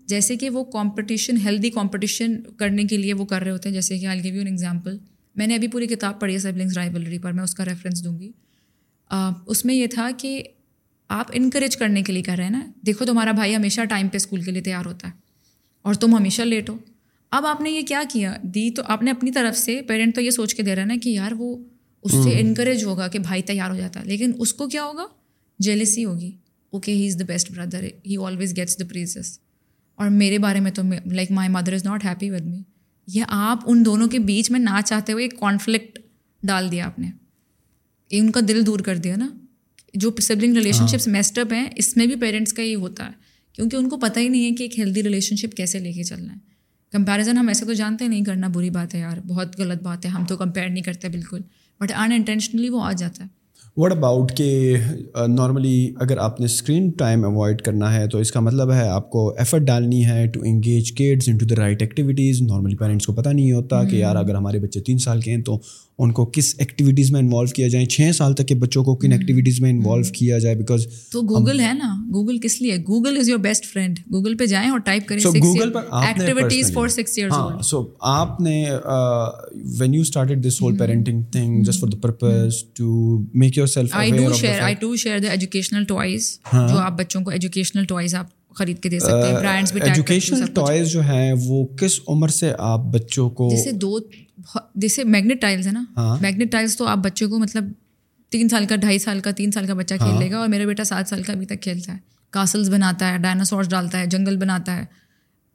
جیسے کہ وہ کمپٹیشن ہیلدی کمپٹیشن کرنے کے لیے وہ کر رہے ہوتے ہیں۔ جیسے کہ I give you an example میں نے ابھی پوری کتاب پڑھی ہے سبلنگس رائبلری پر، میں اس کا ریفرنس دوں گی۔ اس میں یہ تھا کہ آپ انکریج کرنے کے لیے کر رہے ہیں نا۔ دیکھو تمہارا بھائی ہمیشہ ٹائم پہ اسکول کے لیے تیار ہوتا ہے اور تم ہمیشہ لیٹ ہو۔ اب آپ نے یہ کیا کیا؟ دی تو آپ نے اپنی طرف سے پیرنٹ تو یہ سوچ کے دے رہا ہے نا کہ یار وہ اس سے انکریج ہوگا کہ بھائی تیار ہو جاتا ہے۔ لیکن اس کو کیا ہوگا؟ جیلسی ہوگی۔ Okay he is the best brother he always gets the praises اور میرے بارے میں تو like my mother is not happy with me یہ آپ ان دونوں کے بیچ میں نہ چاہتے ہوئے ایک کانفلکٹ ڈال دیا آپ نے۔ ان کا دل دور کر دیا نا۔ جو sibling relationships messed up ہیں اس میں بھی پیرنٹس کا یہ ہوتا ہے۔ کیونکہ ان کو پتہ ہی نہیں ہے کہ ایک ہیلدی ریلیشن شپ کیسے لے کے چلنا ہے۔ کمپیریزن ہم ایسے تو جانتے نہیں کرنا بری بات ہے یار بہت غلط بات ہے ہم تو کمپیئر نہیں کرتے بالکل۔ بٹ ان انٹینشنلی وہ آ جاتا ہے۔ وٹ اباؤٹ کہ نارملی اگر آپ نے اسکرین ٹائم اوائڈ کرنا ہے تو اس کا مطلب ہے آپ کو ایفرٹ ڈالنی ہے to engage kids into the right activities normally parents کو پتہ نہیں ہوتا کہ یار اگر ہمارے بچے تین سال کے ہیں تو ان کو کس ایکٹیویٹیز میں انوالو کیا جائے؟ چھ سال تک کے بچوں کو کن ایکٹیویٹیز میں انوالو کیا جائے؟ بیکاز تو گوگل ہے نا؟ گوگل کس لیے? Google is your best friend Google پہ جائیں اور ٹائپ کریں Google per activities for six years so آپ نے when you started this whole parenting thing just for the purpose to make yourself I do share I do share the educational toys جو آپ بچوں کو educational toys آپ خرید کے دے سکتے ہیں برانڈس بھی ایجوکیشنل ٹوائز جو ہیں وہ کس عمر سے آپ بچوں کو جیسے دو جیسے میگنیٹ ٹائلس ہے نا۔ میگنیٹ ٹائلس تو آپ بچے کو مطلب تین سال کا ڈھائی سال کا تین سال کا بچہ کھیل لے گا اور میرا بیٹا سات سال کا ابھی تک کھیلتا ہے۔ کاسلس بناتا ہے ڈائناسورس ڈالتا ہے جنگل بناتا ہے۔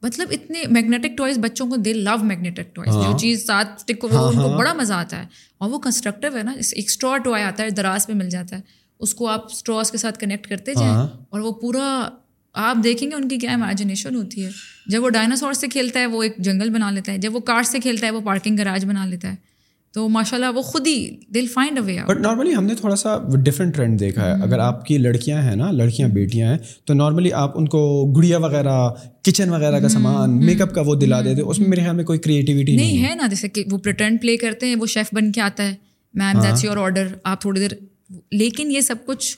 مطلب اتنے میگنیٹک ٹوائز بچوں کو دے لو میگنیٹک ٹوائز جو چیز ساتھ اسٹک کو ان کو بڑا مزہ آتا ہے۔ اور وہ کنسٹرکٹیو ہے نا ایک اسٹرا ٹوائے آتا ہے دراز پہ مل جاتا ہے۔ اس کو آپ اسٹراس کے ساتھ کنیکٹ کرتے جائیں اور وہ پورا آپ دیکھیں گے ان کی کیا امیجنیشن ہوتی ہے۔ جب وہ ڈائناسور سے کھیلتا ہے وہ ایک جنگل بنا لیتا ہے۔ جب وہ کار سے کھیلتا ہے وہ پارکنگ گراج بنا لیتا ہے۔ تو ماشاء اللہ وہ خود ہی دل فائنڈ اوے بٹ نارملی ہم نے تھوڑا سا ڈفرنٹ ٹرینڈ دیکھا ہے۔ اگر آپ کی لڑکیاں ہیں نا لڑکیاں بیٹیاں ہیں تو نارملی آپ ان کو گڑیا وغیرہ کچن وغیرہ کا سامان میک اپ کا وہ دلا دیتے اس میں میرے خیال میں کوئی کریٹیوٹی نہیں ہے۔ نا جیسے کہ وہ پریٹینڈ پلے کرتے ہیں وہ شیف بن کے آتا ہے میم دیٹس یور آرڈر آپ تھوڑی دیر لیکن یہ سب کچھ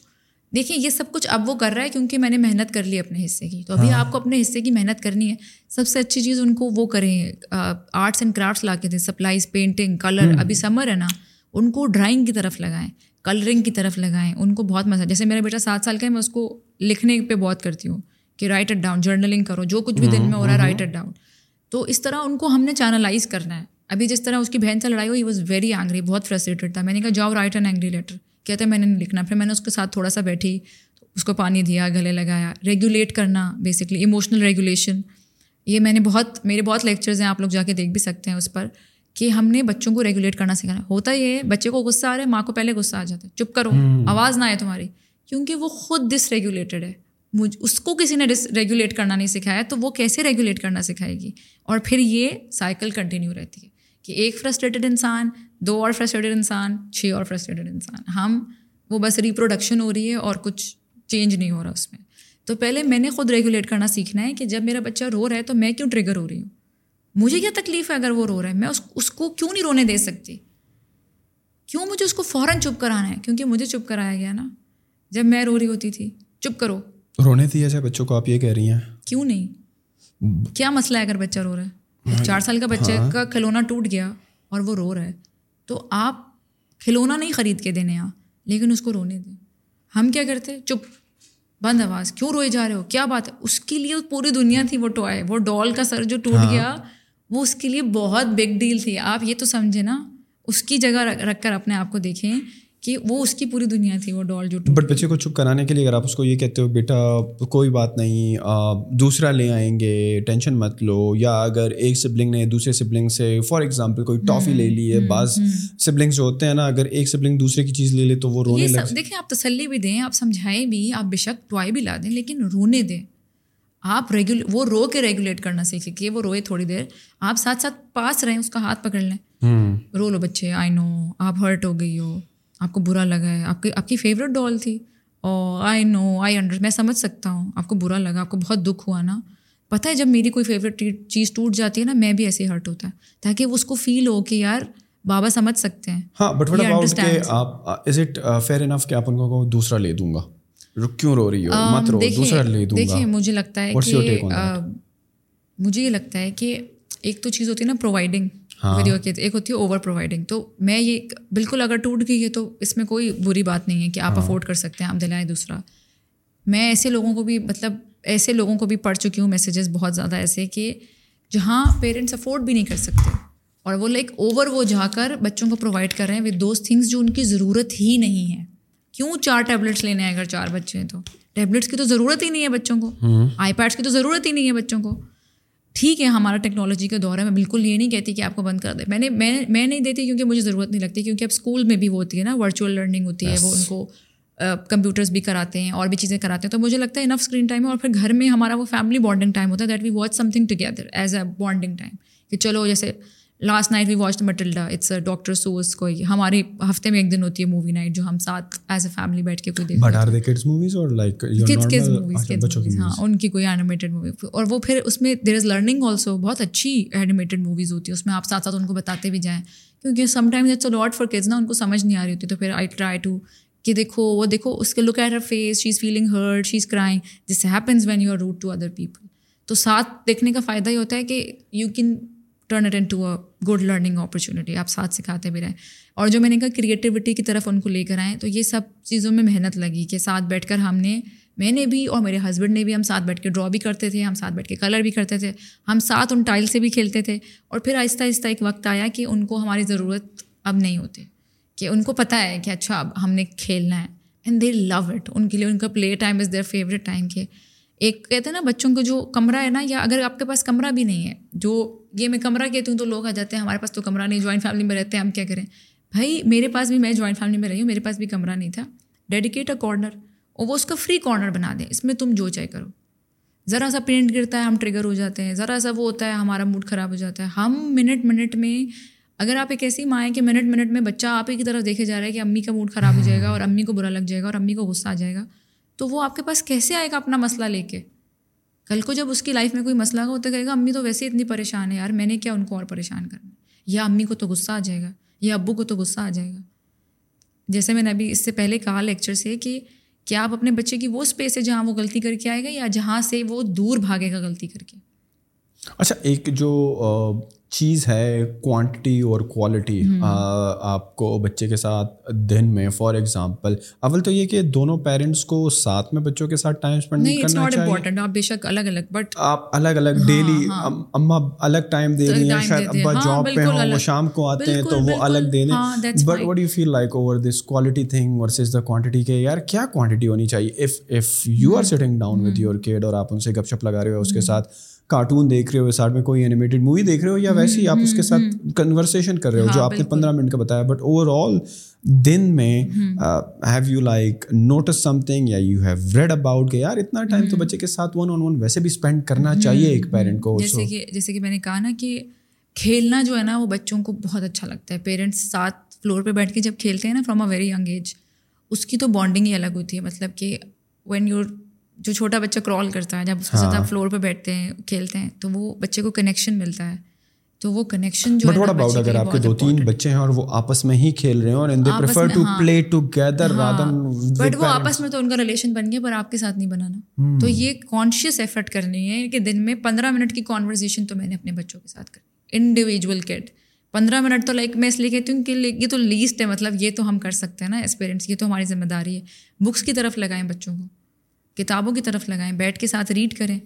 دیکھیں یہ سب کچھ اب وہ کر رہا ہے کیونکہ میں نے محنت کر لی اپنے حصے کی۔ تو ابھی آپ کو اپنے حصے کی محنت کرنی ہے۔ سب سے اچھی چیز ان کو وہ کریں آرٹس اینڈ کرافٹس لا کے دیں۔ Supplies painting colour. ابھی سمر ہے نا ان کو ڈرائنگ کی طرف لگائیں کلرنگ کی طرف لگائیں۔ ان کو بہت مزہ جیسے میرا بیٹا سات سال کا ہے میں اس کو لکھنے پہ بہت کرتی ہوں کہ رائٹ اٹ ڈاؤن جرنلنگ کرو جو کچھ بھی دن میں ہو رہا ہے رائٹ اٹ ڈاؤن تو اس طرح ان کو ہم نے چینلائز کرنا ہے۔ ابھی جس طرح اس کی بہن سے لڑائی ہوئی واز ویری اینگری بہت فرسٹریٹڈ تھا۔ میں نے کہا جاؤ رائٹ این اینگری لیٹر کہتے میں نے نہیں لکھنا۔ پھر میں نے اس کے ساتھ تھوڑا سا بیٹھی اس کو پانی دیا گلے لگایا ریگولیٹ کرنا بیسکلی ایموشنل ریگولیشن یہ میں نے بہت میرے بہت لیکچرز ہیں آپ لوگ جا کے دیکھ بھی سکتے ہیں اس پر کہ ہم نے بچوں کو ریگولیٹ کرنا سکھانا۔ ہوتا یہ ہے بچے کو غصہ آ رہا ہے ماں کو پہلے غصہ آ جاتا ہے۔ چپ کرو آواز نہ آئے تمہاری۔ کیونکہ وہ خود ڈس ریگولیٹڈ ہے۔ مجھ اس کو کسی نے ڈس ریگولیٹ کرنا نہیں سکھایا تو وہ کیسے ریگولیٹ کرنا سکھائے گی؟ اور پھر یہ سائیکل کنٹینیو رہتی ہے۔ کہ ایک فرسٹریٹڈ انسان دو اور فرسٹریٹڈ انسان چھ اور فرسٹریٹڈ انسان۔ ہم وہ بس ریپروڈکشن ہو رہی ہے اور کچھ چینج نہیں ہو رہا اس میں۔ تو پہلے میں نے خود ریگولیٹ کرنا سیکھنا ہے کہ جب میرا بچہ رو رہا ہے تو میں کیوں ٹریگر ہو رہی ہوں؟ مجھے کیا تکلیف ہے اگر وہ رو رہا ہے؟ میں اس اس کو کیوں نہیں رونے دے سکتی؟ کیوں مجھے اس کو فوراً چپ کرانا ہے؟ کیونکہ مجھے چپ کرایا گیا نا۔ جب میں رو رہی ہوتی تھی چپ کرو۔ رونے دیا جائے بچوں کو آپ یہ کہہ رہی ہیں۔ کیوں نہیں؟ کیا مسئلہ ہے اگر بچہ رو رہا ہے؟ چار سال کا بچے ہاں۔ کا کھلونا ٹوٹ گیا اور وہ رو رہا ہے۔ تو آپ کھلونا نہیں خرید کے دینے آپ لیکن اس کو رونے دیں۔ ہم کیا کرتے؟ چپ بند آواز۔ کیوں روئے جا رہے ہو؟ کیا بات ہے؟ اس کے لیے پوری دنیا تھی وہ ٹوائے وہ ڈال کا سر جو ٹوٹ گیا وہ اس کے لیے بہت بگ ڈیل تھی۔ آپ یہ تو سمجھے نا اس کی جگہ رکھ کر اپنے آپ کو دیکھیں۔ کہ وہ اس کی پوری دنیا تھی وہ ڈال جو بٹ بچے کو چپ کرانے کے لیے اگر آپ اس کو یہ کہتے ہو بیٹا کوئی بات نہیں دوسرا لے آئیں گے ٹینشن مت لو یا اگر ایک سبلنگ نے دوسرے سبلنگ سے فار ایگزامپل کوئی ٹافی لے لی ہے بعض سبلنگس جو ہوتے ہیں نا اگر ایک سبلنگ دوسرے کی چیز لے لے تو وہ رونے لگ دیکھیں آپ تسلی بھی دیں آپ سمجھائیں بھی آپ بے شک ٹوائے بھی لا دیں لیکن رونے دیں۔ آپ ریگول وہ رو کے ریگولیٹ کرنا سیکھیں کہ وہ روئے تھوڑی دیر آپ ساتھ ساتھ پاس رہیں اس کا ہاتھ پکڑ لیں۔ رو لو بچے آئی نو آپ ہرٹ ہو گئی ہو۔ آپ کو برا لگا ہے۔ آپ کی آپ کی فیوریٹ ڈال تھی۔ اور آئی نو آئی انڈر میں سمجھ سکتا ہوں آپ کو برا لگا آپ کو بہت دکھ ہوا نا۔ پتہ ہے جب میری کوئی فیوریٹ چیز ٹوٹ جاتی ہے نا میں بھی ایسے ہرٹ ہوتا ہے۔ تاکہ اس کو فیل ہو کہ یار بابا سمجھ سکتے ہیں۔ ہاں بٹ وٹ آپ از اٹ فیئر انف کہ آپ ان کو دوسرا لے دوں گا؟ کیوں رو رہی ہو؟ مت رو دوسرا لے دوں گا۔ دیکھیے مجھے لگتا ہے کہ مجھے یہ لگتا ہے کہ ایک تو چیز ہوتی ہے نا پرووائڈنگ ویڈیو کی ایک ہوتی ہے اوور پرووائڈنگ تو میں یہ بالکل اگر ٹوٹ گئی ہے تو اس میں کوئی بری بات نہیں ہے کہ آپ افورڈ کر سکتے ہیں آپ دلائیں دوسرا۔ میں ایسے لوگوں کو بھی مطلب ایسے لوگوں کو بھی پڑھ چکی ہوں میسیجز بہت زیادہ ایسے کہ جہاں پیرنٹس افورڈ بھی نہیں کر سکتے اور وہ لائک اوور وہ جا کر بچوں کو پرووائڈ کر رہے ہیں ود دوز تھنگس جو ان کی ضرورت ہی نہیں ہے۔ کیوں چار ٹیبلیٹس لینے ہیں اگر چار بچے ہیں تو؟ ٹیبلیٹس کی تو ضرورت ہی نہیں ہے بچوں کو۔ آئی پیڈس کی تو ضرورت ہی نہیں ہے بچوں کو۔ ٹھیک ہے ہمارا ٹیکنالوجی کا دور ہے میں بالکل یہ نہیں کہتی کہ آپ کو بند کر دیں۔ میں نے میں میں نہیں دیتی کیونکہ مجھے ضرورت نہیں لگتی کیونکہ اب اسکول میں بھی وہ ہوتی ہے نا ورچوئل لرننگ ہوتی ہے وہ ان کو کمپیوٹرس بھی کراتے ہیں اور بھی چیزیں کراتے ہیں۔ تو مجھے لگتا ہے انف اسکرین ٹائم ہے اور پھر گھر میں ہمارا وہ فیملی بانڈنگ ٹائم ہوتا ہے that we watch something together as a bonding time کہ چلو جیسے last night we watch Matilda it's doctor Seuss کوئی ہمارے ہفتے میں ایک دن ہوتی ہے مووی نائٹ جو ہم ساتھ ایز اے فیملی بیٹھ کے کوئی دیکھتے ہاں ان کی کوئی اینیمیٹیڈ مووی اور وہ پھر اس میں دیر از لرننگ آلسو بہت اچھی اینیمیٹیڈ موویز ہوتی ہے اس میں آپ ساتھ ساتھ ان کو بتاتے بھی جائیں کیونکہ sometimes it's lot for kids نا ان کو سمجھ نہیں آ رہی ہوتی تو پھر آئی ٹرائی ٹو کہ دیکھو وہ دیکھو اس کے look at her face she is feeling hurt she is crying جس happens when you are rude to other people تو ساتھ دیکھنے کا فائدہ یہ ہوتا ہے کہ you can turn it into a good learning opportunity آپ ساتھ سکھاتے بھی رہیں۔ اور جو میں نے کہا کریٹیوٹی کی طرف ان کو لے کر آئیں، تو یہ سب چیزوں میں محنت لگی کہ ساتھ بیٹھ کر ہم نے، میں نے بھی اور میرے ہسبینڈ نے بھی ہم ساتھ بیٹھ کے ڈرا بھی کرتے تھے، ہم ساتھ بیٹھ کے کلر بھی کرتے تھے، ہم ساتھ ان ٹائل سے بھی کھیلتے تھے۔ اور پھر آہستہ آہستہ ایک وقت آیا کہ ان کو ہماری ضرورت اب نہیں ہوتی، کہ ان کو پتہ ہے کہ اچھا اب ہم نے کھیلنا ہے۔ And they love it in کے لیے ان کا play time is their favourite time کہ ایک کہتے ہیں نا، بچوں کو جو کمرہ ہے نا، یا اگر آپ کے پاس کمرہ بھی نہیں ہے، جو یہ میں کمرہ کہتی ہوں تو لوگ آ جاتے ہیں، ہمارے پاس تو کمرہ نہیں جوائنٹ فیملی میں رہتے ہیں، ہم کیا کریں؟ بھائی، میرے پاس بھی، میں جوائنٹ فیملی میں رہی ہوں، میرے پاس بھی کمرہ نہیں تھا۔ ڈیڈیکیٹ اے کارنر اور وہ اس کا فری کارنر بنا دیں۔ اس میں تم جو چاہے کرو۔ ذرا سا پرنٹ گرتا ہے، ہم ٹریگر ہو جاتے ہیں۔ ذرا سا وہ ہوتا ہے، ہمارا موڈ خراب ہو جاتا ہے۔ ہم منٹ منٹ میں، اگر آپ ایک ایسی ماں ہے کہ منٹ منٹ میں بچہ آپ ہی کی طرف دیکھے جا رہا ہے کہ امی کا موڈ خراب ہو جائے گا اور امی کو برا لگ جائے گا اور امی کو غصہ آ جائے گا تو وہ آپ کے پاس کیسے آئے گا اپنا مسئلہ لے کے؟ کل کو جب اس کی لائف میں کوئی مسئلہ ہوگا تو کہے گا، امی تو ویسے اتنی پریشان ہے یار، میں نے کیا ان کو اور پریشان کرنا؟ یا امی کو تو غصہ آ جائے گا، یا ابو کو تو غصہ آ جائے گا۔ جیسے میں نے ابھی اس سے پہلے کہا لیکچر سے کہ کیا آپ اپنے بچے کی وہ اسپیس ہے جہاں وہ غلطی کر کے آئے گا یا جہاں سے وہ دور بھاگے گا غلطی کر کے؟ اچھا ایک جو چیز ہے کوانٹٹی اور کوالٹی آپ کو بچے کے ساتھ دن میں فار ایگزامپل اول تو یہ کہ دونوں پیرنٹس کو ساتھ میں بچوں کے ساتھ ٹائم اسپینڈ نہیں کرنا چاہیے۔ آپ بے شک الگ الگ بٹ آپ الگ الگ ڈیلی اما الگ ٹائم دے رہی ہیں شاید ابا جاب پہ ہوں وہ شام کو آتے ہیں تو وہ الگ دے دیں but what you feel like over this quality thing versus the quantity کے؟ یار کیا کوانٹٹی ہونی چاہیے؟ If if you are sitting down with your kid اور آپ ان سے گپ شپ لگا رہے ہو اس کے ساتھ کارٹون دیکھ رہے ہو ساتھ میں کوئی اینیمیٹڈ مووی دیکھ رہے ہو یا ویسے ہی آپ اس کے ساتھ کنورسیشن کر رہے ہو جو آپ نے پندرہ منٹ کا بتایا۔ بٹ اوور آل دن میں have you like notice something یا یو ہیو ریڈ اباؤٹ کہ یار اتنا ٹائم تو بچے کے ساتھ ون آن ون ویسے بھی اسپینڈ کرنا چاہیے ایک پیرنٹ کو جیسے کہ جیسے کہ میں نے کہا نا کہ کھیلنا جو ہے نا وہ بچوں کو بہت اچھا لگتا ہے۔ پیرنٹس ساتھ فلور پہ بیٹھ کے جب کھیلتے ہیں نا from a very young age اس کی تو بانڈنگ ہی الگ ہوتی ہے۔ مطلب کہ وین یور جو چھوٹا بچہ کرال کرتا ہے جب اس کے ساتھ آپ فلور پہ بیٹھتے ہیں کھیلتے ہیں تو وہ بچے کو کنیکشن ملتا ہے۔ تو وہ کنیکشن جو ہے اباؤٹ اگر آپ کے دو تین بچے ہیں اور وہ آپس میں ہی کھیل رہے ہیں اور they prefer to play together but وہ آپس میں تو ان کا ریلیشن بن گیا پر آپ کے ساتھ نہیں بنانا تو یہ کانشیس ایفرٹ کرنی ہے کہ دن میں پندرہ منٹ کی کانورزیشن تو میں نے اپنے بچوں کے ساتھ کرنی انڈیویجول کڈ پندرہ منٹ تو لائک میں اس لیے کہتی ہوں کہ یہ تو لیسٹ ہے مطلب یہ تو ہم کر سکتے ہیں نا ایز پیرنٹس یہ تو ہماری ذمہ داری ہے۔ بکس کی طرف لگائیں بچوں کو۔ کتابوں کی طرف لگائیں بیٹھ کے ساتھ ریڈ کریں۔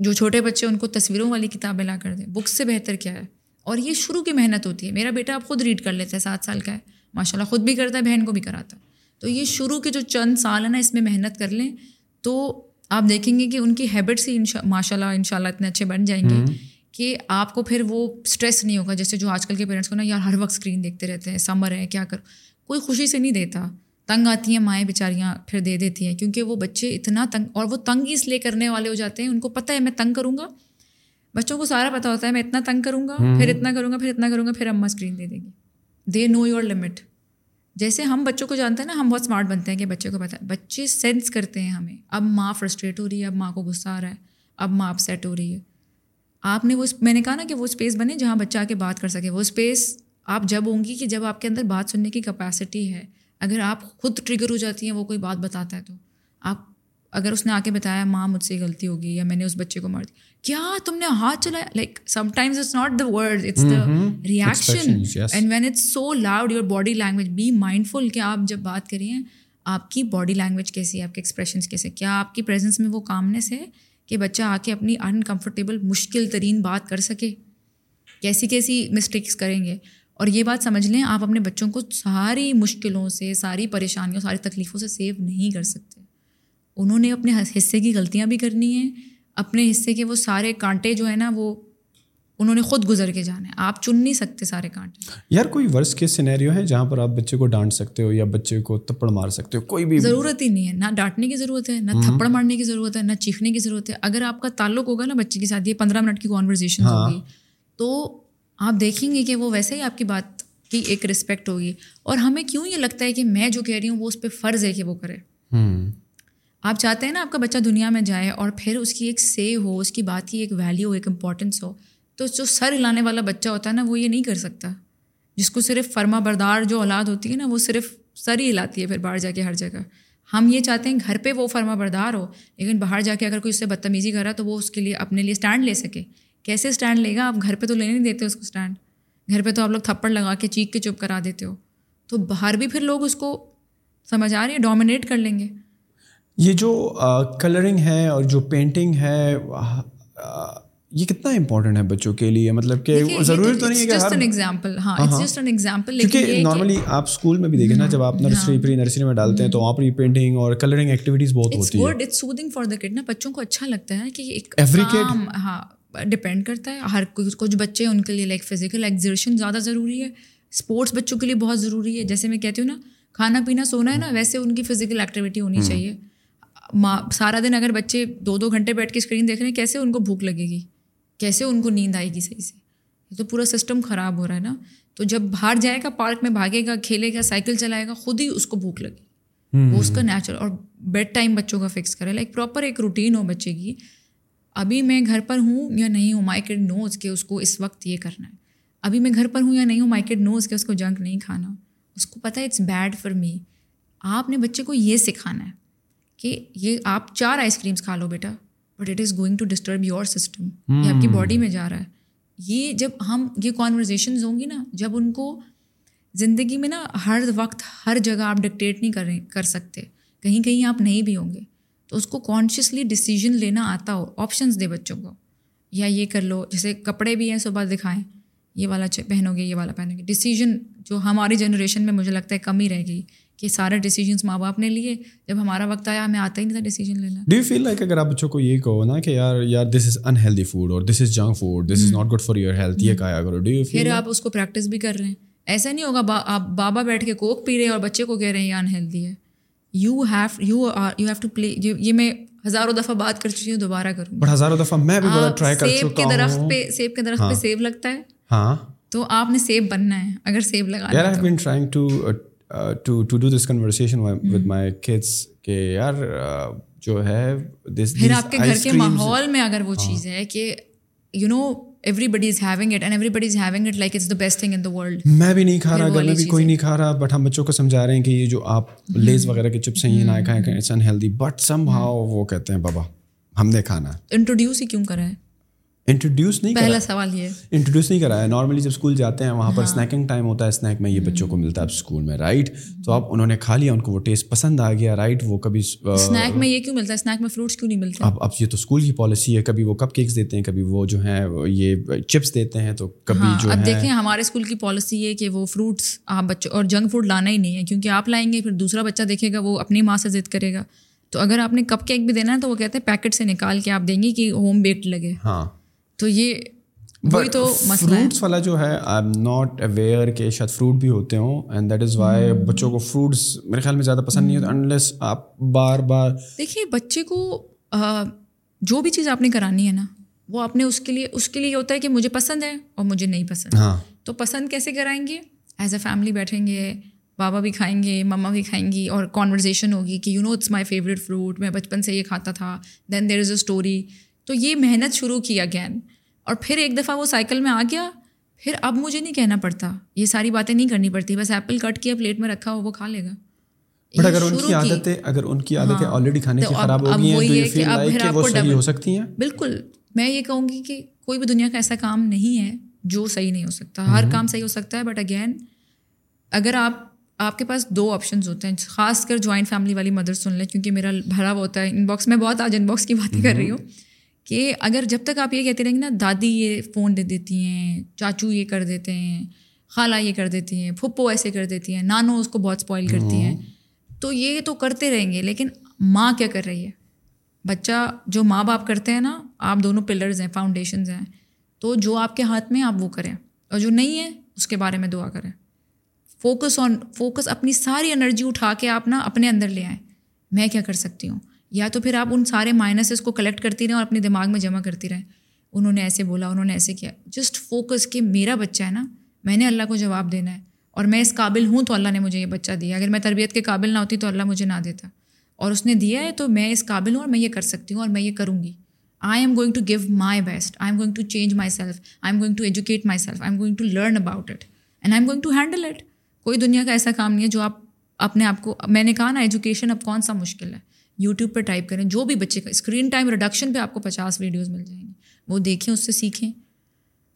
جو چھوٹے بچے ان کو تصویروں والی کتابیں لا کر دیں۔ بکس سے بہتر کیا ہے؟ اور یہ شروع کی محنت ہوتی ہے۔ میرا بیٹا اب خود ریڈ کر لیتا ہے سات سال کا ہے۔ ماشاء اللہ خود بھی کرتا ہے بہن کو بھی کراتا ہے۔ تو یہ شروع کے جو چند سال ہیں نا اس میں محنت کر لیں۔ تو آپ دیکھیں گے کہ ان کی ہیبٹس ہی ماشاء اللہ ان شاء اللہ اتنے اچھے بن جائیں گے کہ آپ کو پھر وہ اسٹریس نہیں ہوگا۔ جیسے جو آج کل کے پیرنٹس کو نا یار ہر وقت اسکرین دیکھتے رہتے ہیں سمر ہے کیا کر کوئی خوشی سے نہیں دیتا۔ تنگ آتی ہیں مائیں بیچاریاں پھر دے دیتی ہیں۔ کیونکہ وہ بچے اتنا تنگ اور وہ تنگ اس لیے کرنے والے ہو جاتے ہیں ان کو پتہ ہے میں تنگ کروں گا۔ بچوں کو سارا پتہ ہوتا ہے میں اتنا تنگ کروں گا پھر اتنا کروں گا پھر اتنا کروں گا پھر اماں اسکرین دے دیں گی۔ دے نو یور لمٹ جیسے ہم بچوں کو جانتے ہیں نا ہم بہت اسمارٹ بنتے ہیں کہ بچے کو پتہ ہے۔ بچے سینس کرتے ہیں ہمیں۔ اب ماں فرسٹریٹ ہو رہی ہے اب ماں کو غصہ آ رہا ہے اب ماں اپسیٹ ہو رہی ہے۔ آپ نے وہ میں نے کہا نا کہ وہ اسپیس بنے جہاں بچہ آ کے بات کر سکے۔ وہ اسپیس آپ جب ہوں گی کہ جب آپ کے اندر بات سننے کی کیپیسٹی ہے۔ اگر آپ خود ٹریگر ہو جاتی ہیں وہ کوئی بات بتاتا ہے تو۔ آپ اگر اس نے آ کے بتایا ماں مجھ سے غلطی ہوگی یا میں نے اس بچے کو مار دی کیا تم نے ہاتھ چلایا؟ Like sometimes it's not the word it's the reaction and when it's so loud your body language be mindful کہ آپ جب بات کریے آپ کی باڈی لینگویج کیسی ہے آپ کے ایکسپریشنس کیسے کیا آپ کی پریزنس میں وہ کامنیس ہے کہ بچہ آ کے اپنی انکمفرٹیبل مشکل ترین بات کر سکے؟ کیسی کیسی مسٹیکس کریں گے؟ اور یہ بات سمجھ لیں آپ اپنے بچوں کو ساری مشکلوں سے ساری پریشانیوں ساری تکلیفوں سے سیو نہیں کر سکتے۔ انہوں نے اپنے حصے کی غلطیاں بھی کرنی ہیں۔ اپنے حصے کے وہ سارے کانٹے جو ہیں نا وہ انہوں نے خود گزر کے جانا ہے آپ چن نہیں سکتے سارے کانٹے۔ یار کوئی ورس کے سینیریو ہے جہاں پر آپ بچے کو ڈانٹ سکتے ہو یا بچے کو تھپڑ مار سکتے ہو؟ کوئی بھی ضرورت ہی نہیں ہے۔ نہ ڈانٹنے کی ضرورت ہے نہ تھپڑ مارنے کی ضرورت ہے نہ چیخنے کی ضرورت ہے۔ اگر آپ کا تعلق ہوگا نا بچے کے ساتھ یہ پندرہ منٹ کی کانورزیشن ہوگی تو آپ دیکھیں گے کہ وہ ویسے ہی آپ کی بات کی ایک رسپیکٹ ہوگی۔ اور ہمیں کیوں یہ لگتا ہے کہ میں جو کہہ رہی ہوں وہ اس پہ فرض ہے کہ وہ کرے۔ آپ چاہتے ہیں نا آپ کا بچہ دنیا میں جائے اور پھر اس کی ایک سے ہو اس کی بات کی ایک ویلیو ہو ایک امپورٹنس ہو تو جو سر ہلانے والا بچہ ہوتا ہے نا وہ یہ نہیں کر سکتا۔ جس کو صرف فرما بردار جو اولاد ہوتی ہے نا وہ صرف سر ہی ہلاتی ہے پھر باہر جا کے ہر جگہ۔ ہم یہ چاہتے ہیں گھر پہ وہ فرما بردار ہو لیکن باہر جا کے اگر کوئی اس سے بدتمیزی کرا تو وہ اس کے لیے اپنے لیے اسٹینڈ لے سکے۔ کیسے اسٹینڈ لے گا؟ آپ گھر پہ تو لینے نہیں دیتے اس کو اسٹینڈ۔ گھر پہ تو آپ لوگ تھپڑ لگا کے چیک کے چپ کرا دیتے ہو۔ تو باہر بھی پھر لوگ اس کو سمجھ آ رہی ہے ڈومینیٹ کر لیں گے۔ یہ جو کلرنگ ہے اور جو پینٹنگ ہے یہ کتنا امپورٹنٹ ہے بچوں کے لیے؟ مطلب کہ ضروری تو نہیں ہے کہ نارملی آپ اسکول میں بھی دیکھیں نا جب آپ نرسری پری نرسری میں ڈالتے ہیں تو وہاں پر یہ پینٹنگ اور کلرنگ ایکٹیویٹیز بہت ہوتی ہے۔ فار دا کڈ نا بچوں کو اچھا لگتا ہے کہ ہاں۔ ڈپینڈ کرتا ہے۔ ہر کچھ بچے ان کے لیے لائک فزیکل ایگزرشن زیادہ ضروری ہے۔ اسپورٹس بچوں کے لیے بہت ضروری ہے۔ جیسے میں کہتی ہوں نا کھانا پینا سونا ہے نا ویسے ان کی فزیکل ایکٹیویٹی ہونی چاہیے۔ ماں سارا دن اگر بچے دو دو گھنٹے بیٹھ کے اسکرین دیکھ رہے ہیں کیسے ان کو بھوک لگے گی؟ کیسے ان کو نیند آئے گی صحیح سے؟ یہ تو پورا سسٹم خراب ہو رہا ہے نا۔ تو جب باہر جائے گا پارک میں بھاگے گا کھیلے گا سائیکل چلائے گا خود ہی اس کو بھوک لگے۔ وہ اس کا نیچرل اور بیڈ ٹائم بچوں کا فکس کرے۔ لائک پراپر ایک روٹین ہو بچے کی۔ ابھی میں گھر پر ہوں یا نہیں ہوں مائی کڈ نوز کہ اس کو اس وقت یہ کرنا ہے۔ ابھی میں گھر پر ہوں یا نہیں ہوں مائی کڈ نوز کہ اس کو جنک نہیں کھانا۔ اس کو پتہ ہے اٹس بیڈ فار می آپ نے بچے کو یہ سکھانا ہے کہ یہ آپ چار آئس کریمس کھا لو بیٹا but it is going to disturb your system یہ آپ کی باڈی میں جا رہا ہے۔ یہ جب ہم یہ کانورزیشنز ہوں گی نا جب ان کو زندگی میں نا ہر وقت ہر جگہ آپ ڈکٹیٹ نہیں کریں کر سکتے۔ کہیں کہیں آپ نہیں بھی ہوں گے۔ تو اس کو کانشیسلی ڈسیزن لینا آتا ہو آپشنس دے بچوں کو۔ یا یہ کر لو جیسے کپڑے بھی ہیں صبح دکھائیں یہ والا پہنو گے یہ والا پہنو گے۔ ڈیسیجن جو ہماری جنریشن میں مجھے لگتا ہے کم ہی رہ گئی کہ سارے ڈیسیجنس ماں باپ نے لیے۔ جب ہمارا وقت آیا ہمیں آتا ہی نہیں تھا ڈیسیجن لینا۔ ڈو یو فیل لائک اگر آپ بچوں کو یہ کہو نا کہ یار یار دس از انہیلدی فوڈ اور this is junk food this is not good for your health یہ کہا کرو۔ ڈو یو پھر آپ اس کو پریکٹس بھی کر رہے ہیں۔ ایسا نہیں ہوگا آپ بابا بیٹھ کے کوک پی رہے ہیں اور بچے کو کہہ رہے ہیں یہ انہیلدی ہے۔ You have you are you have to play یہ میں ہزاروں دفعہ بات کر چکی ہوں دوبارہ کروں ہزاروں دفعہ میں بھی بڑا ٹرائی کر سیب کے درخت پہ سیب کے درخت پہ سیب لگتا ہے؟ ہاں۔ تو آپ نے سیب بننا ہے اگر سیب لگا یار I been trying to to to do this conversation with my kids کہ یار جو ہے پھر آپ کے گھر کے ماحول میں اگر وہ چیز ہے کہ you know everybody is having it and everybody is having it like it's the best thing in the world میں بھی نہیں کھا رہا گھر میں بھی کوئی نہیں کھا رہا بٹ ہم بچوں کو سمجھا رہے ہیں کہ یہ جو آپ لیز وغیرہ کے چپس ہیں یہ نہ کھائیں it's unhealthy but somehow وہ کہتے ہیں بابا ہم نے کھانا انٹروڈیوس ہی کیوں کرا ہے انٹروڈیوس نہیں پہلا سوال یہ انٹروڈیوس نہیں کرایا نارملی جب اسکول جاتے ہیں وہاں پر اسنیکنگ ٹائم ہوتا ہے اسنیک میں یہ بچوں کو ملتا ہے اسکول میں رائٹ تو اب انہوں نے کھا لیا ان کو وہ ٹیسٹ پسند آ گیا رائٹ وہ کبھی اسنیک میں یہ کیوں ملتا ہے اسنیک میں فروٹس کیوں نہیں ملتے اب اب یہ تو اسکول کی پالیسی ہے کبھی وہ کپ کیکس دیتے ہیں کبھی وہ جو ہیں یہ چپس دیتے ہیں تو کبھی جو اب دیکھیں ہمارے اسکول کی پالیسی ہے کہ وہ فروٹس آپ بچوں اور جنک فوڈ لانا ہی نہیں ہے کیونکہ آپ لائیں گے پھر دوسرا بچہ دیکھے گا وہ اپنی ماں سے ضد کرے گا تو اگر آپ نے کپ کیک بھی دینا ہے تو وہ کہتے ہیں پیکٹ سے نکال کے آپ دیں گے کہ ہوم بیکڈ لگے ہاں تو یہ وہی تو فروٹس والا جو ہے آئی ایم ناٹ اویئر کہ شاید فروٹ بھی ہوتے ہوں اینڈ دیٹ از وائی بچوں کو فروٹس میرے خیال میں زیادہ پسند نہیں ہوتا انلیس آپ بار بار دیکھیے بچے کو جو بھی چیز آپ نے کرانی ہے نا وہ آپ نے اس کے لیے اس کے لیے ہوتا ہے کہ مجھے پسند ہے اور مجھے نہیں پسند۔ ہاں۔ تو پسند کیسے کرائیں گے؟ ایز اے فیملی بیٹھیں گے بابا بھی کھائیں گے مما بھی کھائیں گی اور کانورزیشن ہوگی کہ you know it's my favourite fruit میں بچپن سے یہ کھاتا تھا۔ دین دیر از اے اسٹوری تو یہ محنت شروع کی اگین اور پھر ایک دفعہ وہ سائیکل میں آ گیا۔ پھر اب مجھے نہیں کہنا پڑتا۔ یہ ساری باتیں نہیں کرنی پڑتی۔ بس ایپل کٹ کیا پلیٹ میں رکھا ہو وہ کھا لے گا۔ بٹ اگر ان کی عادتیں اگر ان کی عادتیں آلریڈی کھانے کی خراب ہو گئی ہیں تو یہ فیل لائک کہ وہ صحیح ہو سکتی ہیں؟ بالکل۔ میں یہ کہوں گی کہ کوئی بھی دنیا کا ایسا کام نہیں ہے جو صحیح نہیں ہو سکتا۔ ہر کام صحیح ہو سکتا ہے بٹ اگین اگر آپ آپ کے پاس دو آپشنز ہوتے ہیں خاص کر جوائنٹ فیملی والی مدر سن لیں کیونکہ میرا بھرا ہوا ہوتا ہے ان باکس میں بہت آج ان باکس کی باتیں کر رہی ہوں۔ کہ اگر جب تک آپ یہ کہتے رہیں گے نا دادی یہ فون دے دیتی ہیں چاچو یہ کر دیتے ہیں خالہ یہ کر دیتی ہیں پھپھو ایسے کر دیتی ہیں نانو اس کو بہت اسپوائل کرتی ہیں۔ تو یہ تو کرتے رہیں گے لیکن ماں کیا کر رہی ہے؟ بچہ جو ماں باپ کرتے ہیں نا آپ دونوں پلرز ہیں فاؤنڈیشنز ہیں۔ تو جو آپ کے ہاتھ میں آپ وہ کریں۔ اور جو نہیں ہے اس کے بارے میں دعا کریں۔ فوکس آن فوکس اپنی ساری انرجی اٹھا کے آپ نا اپنے اندر لے آئیں۔ میں کیا کر سکتی ہوں؟ یا تو پھر آپ ان سارے مائنسز کو کلیکٹ کرتی رہیں اور اپنے دماغ میں جمع کرتی رہیں۔ انہوں نے ایسے بولا، انہوں نے ایسے کیا۔ جسٹ فوکس کہ میرا بچہ ہے نا، میں نے اللہ کو جواب دینا ہے اور میں اس قابل ہوں تو اللہ نے مجھے یہ بچہ دیا۔ اگر میں تربیت کے قابل نہ ہوتی تو اللہ مجھے نہ دیتا۔ اور اس نے دیا ہے تو میں اس قابل ہوں اور میں یہ کر سکتی ہوں اور میں یہ کروں گی۔ I am going to give my best I am going to change myself I am going to educate myself I am going to learn about it and I am going to handle it کوئی دنیا کا ایسا کام نہیں ہے جو آپ اپنے آپ کو، میں نے کہا نا ایجوکیشن اب کون سا مشکل ہے؟ یوٹیوب پہ ٹائپ کریں جو بھی بچے کا اسکرین ٹائم ریڈکشن پہ آپ کو پچاس ویڈیوز مل جائیں گی۔ وہ دیکھیں اس سے سیکھیں۔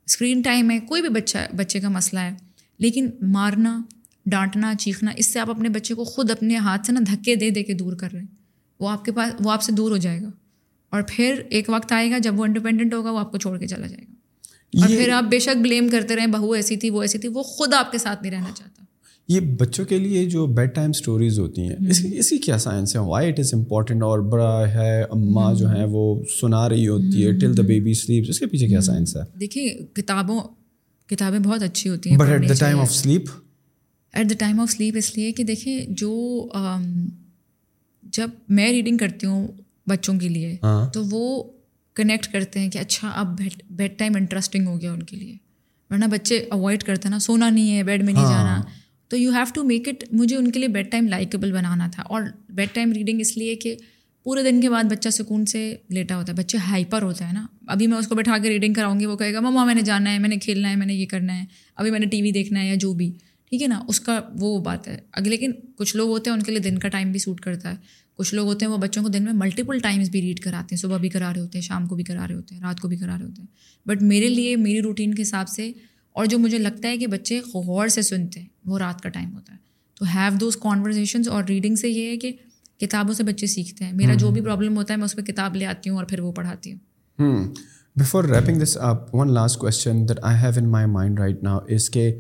اسکرین ٹائم ہے کوئی بھی بچہ بچے کا مسئلہ ہے لیکن مارنا ڈانٹنا چیخنا اس سے آپ اپنے بچے کو خود اپنے ہاتھ سے نا دھکے دے دے کے دور کر رہے ہیں۔ وہ آپ کے پاس وہ آپ سے دور ہو جائے گا۔ اور پھر ایک وقت آئے گا جب وہ انڈیپینڈنٹ ہوگا وہ آپ کو چھوڑ کے چلا جائے گا۔ اور پھر آپ بے شک بلیم کرتے رہیں بہو ایسی تھی وہ ایسی تھی وہ خود آپ کے ساتھ نہیں رہنا چاہتا۔ یہ بچوں کے لیے جو بیڈ ٹائم اسٹوریز ہوتی ہیں اس کی اس کی کیا سائنس ہے وائی اٹ از امپورٹنٹ اور بڑا ہے اماں جو ہیں وہ سنا رہی ہوتی ہے ٹل دا بیبی سلیپ اس کے پیچھے کیا سائنس ہے؟ دیکھیے کتابوں کتابیں بہت اچھی ہوتی ہیں but at the time of sleep at the time of sleep اس لیے کہ دیکھیں جو جب میں ریڈنگ کرتی ہوں بچوں کے لیے تو وہ کنیکٹ کرتے ہیں کہ اچھا اب بیڈ ٹائم انٹرسٹنگ ہو گیا ان کے لیے۔ ورنہ بچے اوائڈ کرتے ہیں نا سونا نہیں ہے بیڈ میں نہیں جانا۔ تو you have to make it مجھے ان کے لیے بیڈ ٹائم لائکیبل بنانا تھا اور بیڈ ٹائم ریڈنگ اس لیے کہ پورے دن کے بعد بچہ سکون سے لیٹا ہوتا ہے، بچہ ہائپر ہوتا ہے نا۔ ابھی میں اس کو بٹھا کے ریڈنگ کراؤں گی، وہ کہے گا، مما، میں نے جانا ہے، میں نے کھیلنا ہے، میں نے یہ کرنا ہے، ابھی میں نے ٹی وی دیکھنا ہے یا جو بھی۔ ٹھیک ہے نا؟ اس کا وہ بات ہے۔ اگر لیکن کچھ لوگ ہوتے ہیں، ان کے لیے دن کا ٹائم بھی سوٹ کرتا ہے۔ کچھ لوگ ہوتے ہیں، وہ بچوں کو دن میں ملٹیپل ٹائمس بھی ریڈ کراتے ہیں۔ صبح بھی کرا رہے ہوتے ہیں، شام کو بھی کرا رہے ہوتے ہیں، رات کو بھی کرا رہے ہوتے ہیں۔ بٹ میرے لیے، میری روٹین کے حساب سے اور جو مجھے لگتا ہے کہ بچے غور سے سنتے ہیں وہ رات کا ٹائم ہوتا ہے۔ تو ہیو دوز کانورزیشنز اور ریڈنگ سے یہ ہے کہ کتابوں سے بچے سیکھتے ہیں۔ میرا جو بھی پرابلم ہوتا ہے میں اس پہ کتاب لے آتی ہوں اور پھر وہ پڑھاتی ہوں۔ Before wrapping this up one last question that I have in my mind right now اس کے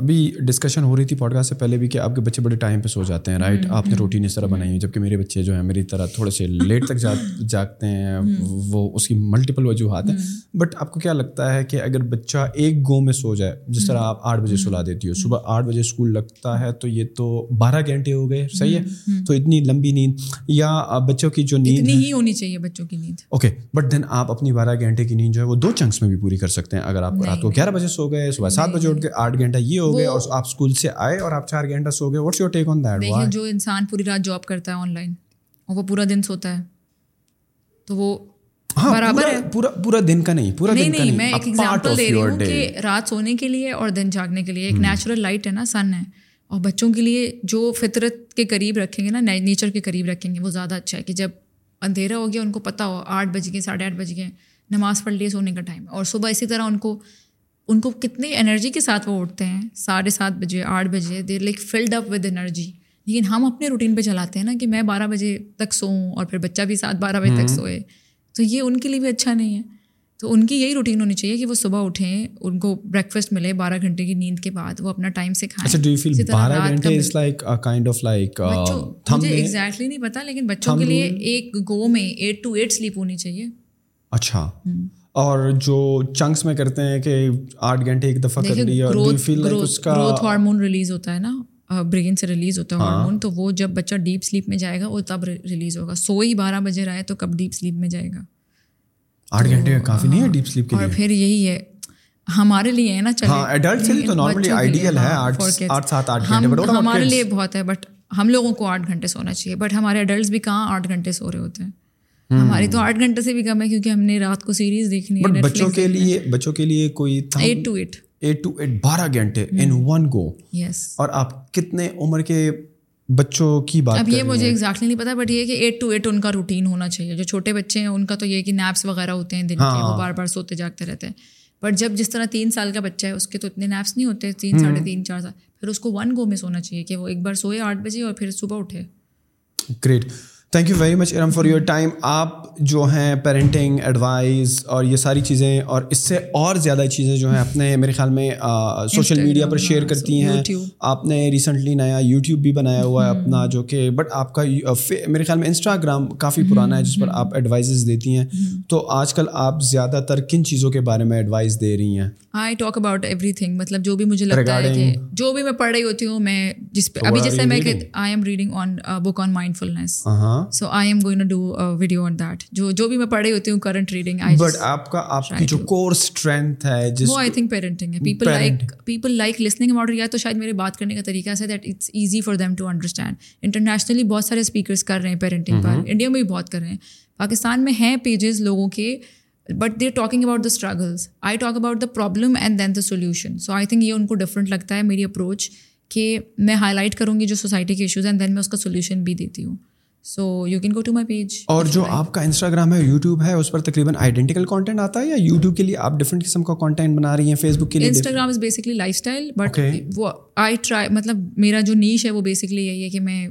ابھی ڈسکشن ہو رہی تھی پوڈ کاسٹ سے پہلے بھی کہ آپ کے بچے بڑے ٹائم پہ سو جاتے ہیں رائٹ آپ نے روٹین اس طرح بنائی ہے جبکہ میرے بچے جو ہیں میری طرح تھوڑے سے لیٹ تک جاگتے ہیں وہ اس کی ملٹیپل وجوہات ہیں۔ بٹ آپ کو کیا لگتا ہے کہ اگر بچہ ایک گو میں سو جائے جس طرح آپ آٹھ بجے سلا دیتی ہو صبح آٹھ بجے اسکول لگتا ہے تو یہ تو بارہ گھنٹے ہو گئے صحیح ہے؟ تو اتنی لمبی نیند یا بچوں کی جو نیند ہی ہونی چاہیے بچوں کی نیند۔ اوکے بٹ دین آپ اپنی بارہ گھنٹے کی نیند جو ہے وہ دو چنکس میں بھی پوری کر سکتے ہیں۔ اگر آپ رات کو گیارہ بجے سو گئے صبح سات بجے اٹھ کے آٹھ گھنٹہ یہ ہو گیا اور آپ اسکول سے آئے اور آپ چار گھنٹہ سو گئے. What's your take on that دیکھیں جو انسان پوری رات جاب کرتا ہے آن لائن اور وہ پورا دن سوتا ہے تو وہ ہاں، برابر ہے۔ پورا پورا دن کا نہیں پورا نہیں نہیں میں ایک ایگزامپل دے رہی ہوں کہ رات سونے کے لیے اور دن جاگنے کے لیے ایک نیچرل لائٹ ہے نا سن ہے۔ اور بچوں کے لیے جو فطرت کے قریب رکھیں گے نا نیچر کے قریب رکھیں گے وہ زیادہ اچھا ہے کہ جب اندھیرا ہو گیا ان کو پتہ ہو آٹھ بج گئے ساڑھے آٹھ بج گئے نماز پڑھ لیے سونے کا ٹائم اور صبح اسی طرح ان کو ان کو کتنی انرجی کے ساتھ وہ اٹھتے ہیں؟ ساڑھے سات بجے آٹھ بجے they're like filled up with energy لیکن ہم اپنے روٹین پہ چلاتے ہیں نا کہ میں بارہ بجے تک سوؤں اور پھر بچہ بھی سات بارہ بجے تک سوئے۔ تو یہ ان کے لیے بھی اچھا نہیں ہے۔ تو ان کی یہی روٹین ہونی چاہیے کہ وہ صبح اٹھیں ان کو بریک فاسٹ ملے بارہ گھنٹے کی نیند کے بعد وہ اپنا ٹائم سے کھائیں۔ مجھے ایگزیکٹلی نہیں پتا لیکن بچوں کے لیے ایک گو میں ایٹ ٹو ایٹ سلیپ ہونی چاہیے۔ اچھا۔ اور جو چنکس میں کرتے ہیں کہ آٹھ گھنٹے ایک دفعہ کر لیا گروتھ ہارمون ریلیز ہوتا ہے نا برین سے ریلیز ہوتا ہے ہارمون ہاں۔ تو وہ جب بچہ ڈیپ سلیپ میں جائے گا وہ تب ریلیز ہوگا۔ سو ہی بارہ بجے رہا ہے تو کب ڈیپ سلیپ میں جائے گا؟ آٹھ گھنٹے کافی نہیں ہے ڈیپ سلیپ کے اور پھر یہی ہے ہمارے لیے ہے نا ہمارے لیے بہت ہے بٹ ہم لوگوں کو آٹھ گھنٹے سونا چاہیے۔ بٹ ہمارے اڈلٹس بھی کہاں آٹھ گھنٹے سو رہے ہوتے ہیں؟ ہماری تو آٹھ گھنٹے سے بھی کم ہے کیونکہ ہم نے رات کو سیریز دیکھنی ہے بچوں کے لیے بچوں کے لیے کوئی eight to eight eight to eight بارہ گھنٹے ان ون گو یس اور آپ کتنے عمر کے بچوں کی بات اب یہ مجھے ایگزیکٹلی نہیں پتا بٹ یہ کہ ایٹ ٹو ایٹ ان کا روٹین ہونا چاہیے۔ جو چھوٹے بچے ہیں ان کا تو یہ کہ نیپس وغیرہ ہوتے ہیں دن کے وہ بار بار سوتے جاگتے رہتے ہیں۔ بٹ جب جس طرح تین سال کا بچہ ہے اس کے تو اتنے نیپس نہیں ہوتے تین ساڑھے تین چار سال۔ پھر اس کو ون گو میں سونا چاہیے کہ وہ ایک بار سوئے آٹھ بجے اور پھر صبح اٹھے۔ Great thank you very much Iram for your time آپ جو ہیں پیرنٹنگ ایڈوائز اور یہ ساری چیزیں اور اس سے اور زیادہ چیزیں جو ہیں اپنے میرے خیال میں سوشل میڈیا پر شیئر کرتی ہیں۔ آپ نے ریسنٹلی نیا یوٹیوب بھی بنایا ہوا ہے اپنا جو کہ بٹ آپ کا میرے خیال میں انسٹاگرام کافی پرانا ہے جس پر آپ ایڈوائزز دیتی ہیں۔ تو آج کل آپ زیادہ تر کن چیزوں کے بارے میں ایڈوائز دے رہی ہیں؟ I talk about everything مطلب جو بھی مجھے لگتا ہے کہ جو بھی میں پڑھ رہی ہوتی ہوں میں جس پہ ابھی جیسے میں I am reading on book on mindfulness so I am going do video on that جو جو بھی میں پڑھ رہی ہوتی ہوں کرنٹ ریڈنگ بٹ آپ کا آپ کی جو کور اسٹرینتھ ہے جس وہ آئی تھنک پیرنٹنگ ہے. People like people like listening about یا تو شاید میرے بات کرنے کا طریقہ سے that it's easy for them to understand internationally بہت سارے اسپیکرس کر رہے ہیں پیرنٹنگ پر. انڈیا میں بھی بہت کر رہے ہیں. پاکستان میں ہیں پیجز لوگوں کے but they talking about the struggles I talk about the problem and then the solution so I think یہ ان کو ڈفرنٹ لگتا ہے میری اپروچ کہ میں ہائی لائٹ کروں گی جو سوسائٹی کے ایشوز ہیں دین میں اس کا سولیوشن بھی دیتی ہوں. So you can go to my page اور جو آپ کا انسٹاگرام ہے یوٹیوب ہے اس پر تقریباً آئیڈینٹیکل کانٹینٹ آتا ہے یا یوٹیوب کے لیے آپ ڈفرنٹ قسم کا کانٹینٹ بنا رہی ہیں فیس بک کے لیے Instagram is basically lifestyle but وہ آئی ٹرائی مطلب میرا جو نیش ہے وہ بیسکلی یہی ہے کہ میں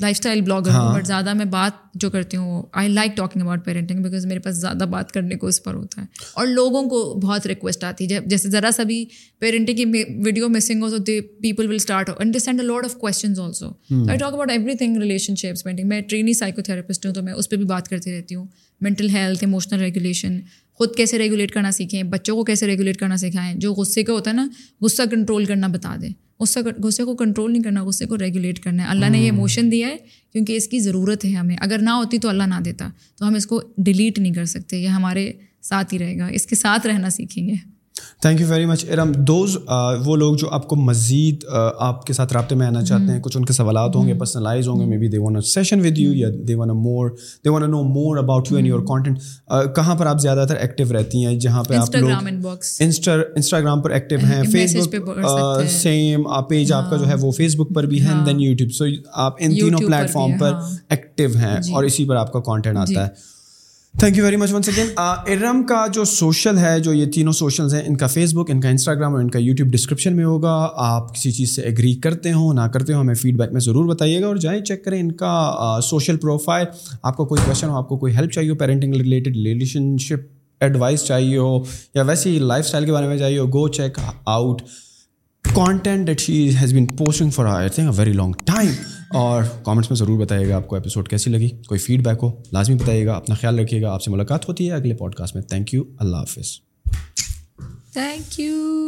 لائف اسٹائل بلاگر ہوں بٹ زیادہ میں بات جو کرتی ہوں I like talking about parenting because میرے پاس زیادہ بات کرنے کو اس پر ہوتا ہے۔ اور لوگوں کو بہت ریکویسٹ آتی ہے۔ جیسے ذرا سا بھی پیرنٹنگ کی ویڈیو مسنگ ہو تو they people will start understand a lot of questions also I talk about everything relationships painting میں ٹرینی سائیکو تھراپسٹ ہوں تو میں اس پہ بھی بات کرتی رہتی ہوں۔ مینٹل ہیلتھ ایموشنل ریگولیشن خود کیسے ریگولیٹ کرنا سیکھیں بچوں کو کیسے ریگولیٹ کرنا سکھائیں۔ جو غصے کا ہوتا ہے نا غصہ کنٹرول کرنا بتا دیں غصہ غصے کو کنٹرول نہیں کرنا غصے کو ریگولیٹ کرنا ہے۔ اللہ نے یہ ایموشن دیا ہے کیونکہ اس کی ضرورت ہے ہمیں۔ اگر نہ ہوتی تو اللہ نہ دیتا۔ تو ہم اس کو ڈیلیٹ نہیں کر سکتے یہ ہمارے ساتھ ہی رہے گا۔ اس کے ساتھ رہنا سیکھیں گے۔ Thank you very much Iram those وہ لوگ جو آپ کو مزید آپ کے ساتھ رابطے میں آنا چاہتے ہیں کچھ ان کے سوالات ہوں گے پرسنلائز ہوں گے maybe they want session with you یا they want more they want know more about you and your content کہاں پر آپ زیادہ تر ایکٹیو رہتی ہیں؟ جہاں پہ آپ لوگ انسٹاگرام پر ایکٹیو ہیں فیس بک سیم پیج آپ کا جو ہے وہ فیس بک پر بھی ہے دین یوٹیوب سو آپ ان تینوں پلیٹ فارم پر ایکٹیو ہیں اور اسی پر آپ کا کانٹینٹ آتا ہے۔ Thank you very much once again Iram کا جو سوشل ہے جو یہ تینوں سوشلز ہیں ان کا فیس بک ان کا انسٹاگرام اور ان کا یوٹیوب ڈسکرپشن میں ہوگا آپ کسی چیز سے ایگری کرتے ہوں نہ کرتے ہوں ہمیں فیڈ بیک میں ضرور بتائیے گا اور جائیں چیک کریں ان کا سوشل پروفائل آپ کو کوئی کوشچن ہو آپ کو کوئی ہیلپ چاہیے ہو پیرنٹنگ ریلیٹڈ ریلیشن شپ ایڈوائس چاہیے ہو یا ویسے ہی لائف اسٹائل کے بارے میں چاہیے ہو go check out content that she has been posting for I think a very long time اور کامنٹس میں ضرور بتائیے گا آپ کو ایپیسوڈ کیسی لگی؟ کوئی فیڈ بیک ہو، لازمی بتائیے گا، اپنا خیال رکھیے گا، آپ سے ملاقات ہوتی ہے اگلے پوڈ کاسٹ میں. تھینک یو اللہ حافظ. Thank you